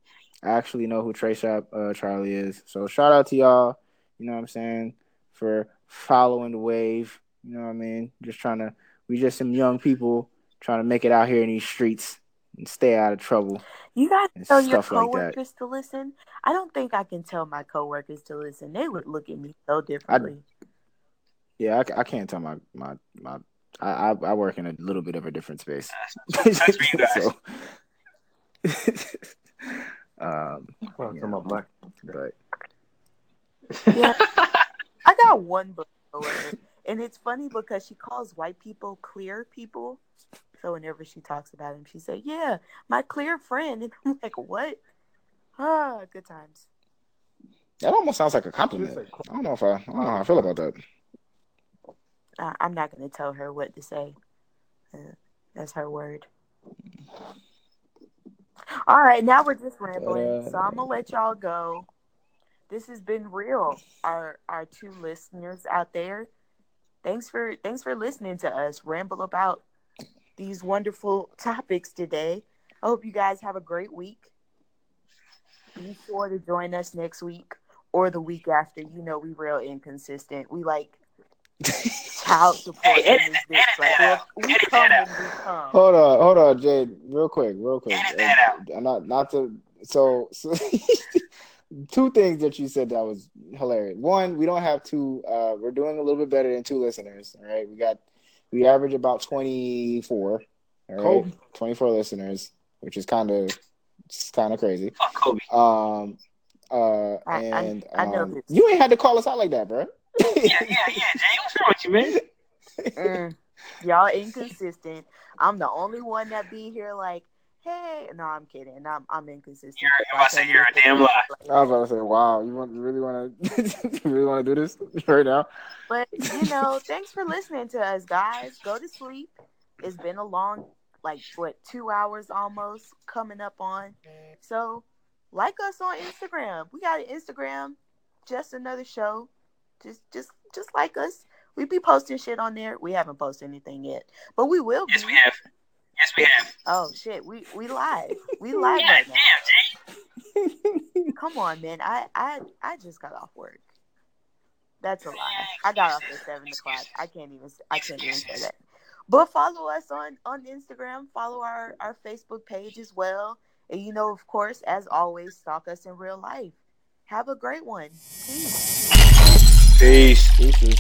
I actually know who Traceap uh Charlie is. So shout out to y'all, you know what I'm saying, for following the wave. You know what I mean? Just trying to we just some young people trying to make it out here in these streets and stay out of trouble. You guys and tell your stuff like that. coworkers to listen. I don't think I can tell my coworkers to listen. They would look at me so differently. Yeah, I, I can't tell my my my. I, I I work in a little bit of a different space. That's for you guys. so, um, Fuck, I'm a black. but Yeah. I got one book, and it's funny because she calls white people clear people. So whenever she talks about him, she said, "Yeah, my clear friend," and I'm like, "What?" Ah, good times. that almost sounds like a compliment. I don't know if I I don't know how I feel about that. Uh, I'm not going to tell her what to say. Uh, that's her word. All right, now we're just rambling, so I'm gonna let y'all go. This has been real, our our two listeners out there. Thanks for thanks for listening to us ramble about these wonderful topics today. I hope you guys have a great week. Be sure to join us next week or the week after. You know we real inconsistent. We like child support Hey, in this bitch. Like, we we come that when we come. Hold on, hold on, Jade, real quick, real quick. Edit. Uh, Not not to so, so two things that you said that was hilarious. One, we don't have two. Uh, we're doing a little bit better than two listeners. All right, we got we average about twenty four. All right, Kobe. twenty four listeners, which is kind of kind of crazy. Fuck Kobe. Um, uh, I- I- and I know um, this. you ain't had to call us out like that, bro. Yeah, yeah, yeah, Jay. What's wrong with you, man? Mm, y'all inconsistent. I'm the only one that be here like, hey. No, I'm kidding. I'm I'm inconsistent. You're- I'm about to say you're a damn lie. I was about to say, wow, you want you really want to you really want to do this right now? But you know, thanks for listening to us, guys. Go to sleep. It's been a long, like what, two hours almost coming up on. So, like us on Instagram. We got an Instagram. Just another show. Just, just, just like us. We be posting shit on there. We haven't posted anything yet, but we will. Yes, be. we have. Yes, we have. Oh shit, we we live. We live Yeah, right damn, now. Jay. Come on, man. I I I just got off work. That's a lie. I got off at seven o'clock. I can't even I can't even say that. But follow us on on Instagram. Follow our our Facebook page as well. And you know, of course, as always, stalk us in real life. Have a great one. Peace. Peace. Deuces.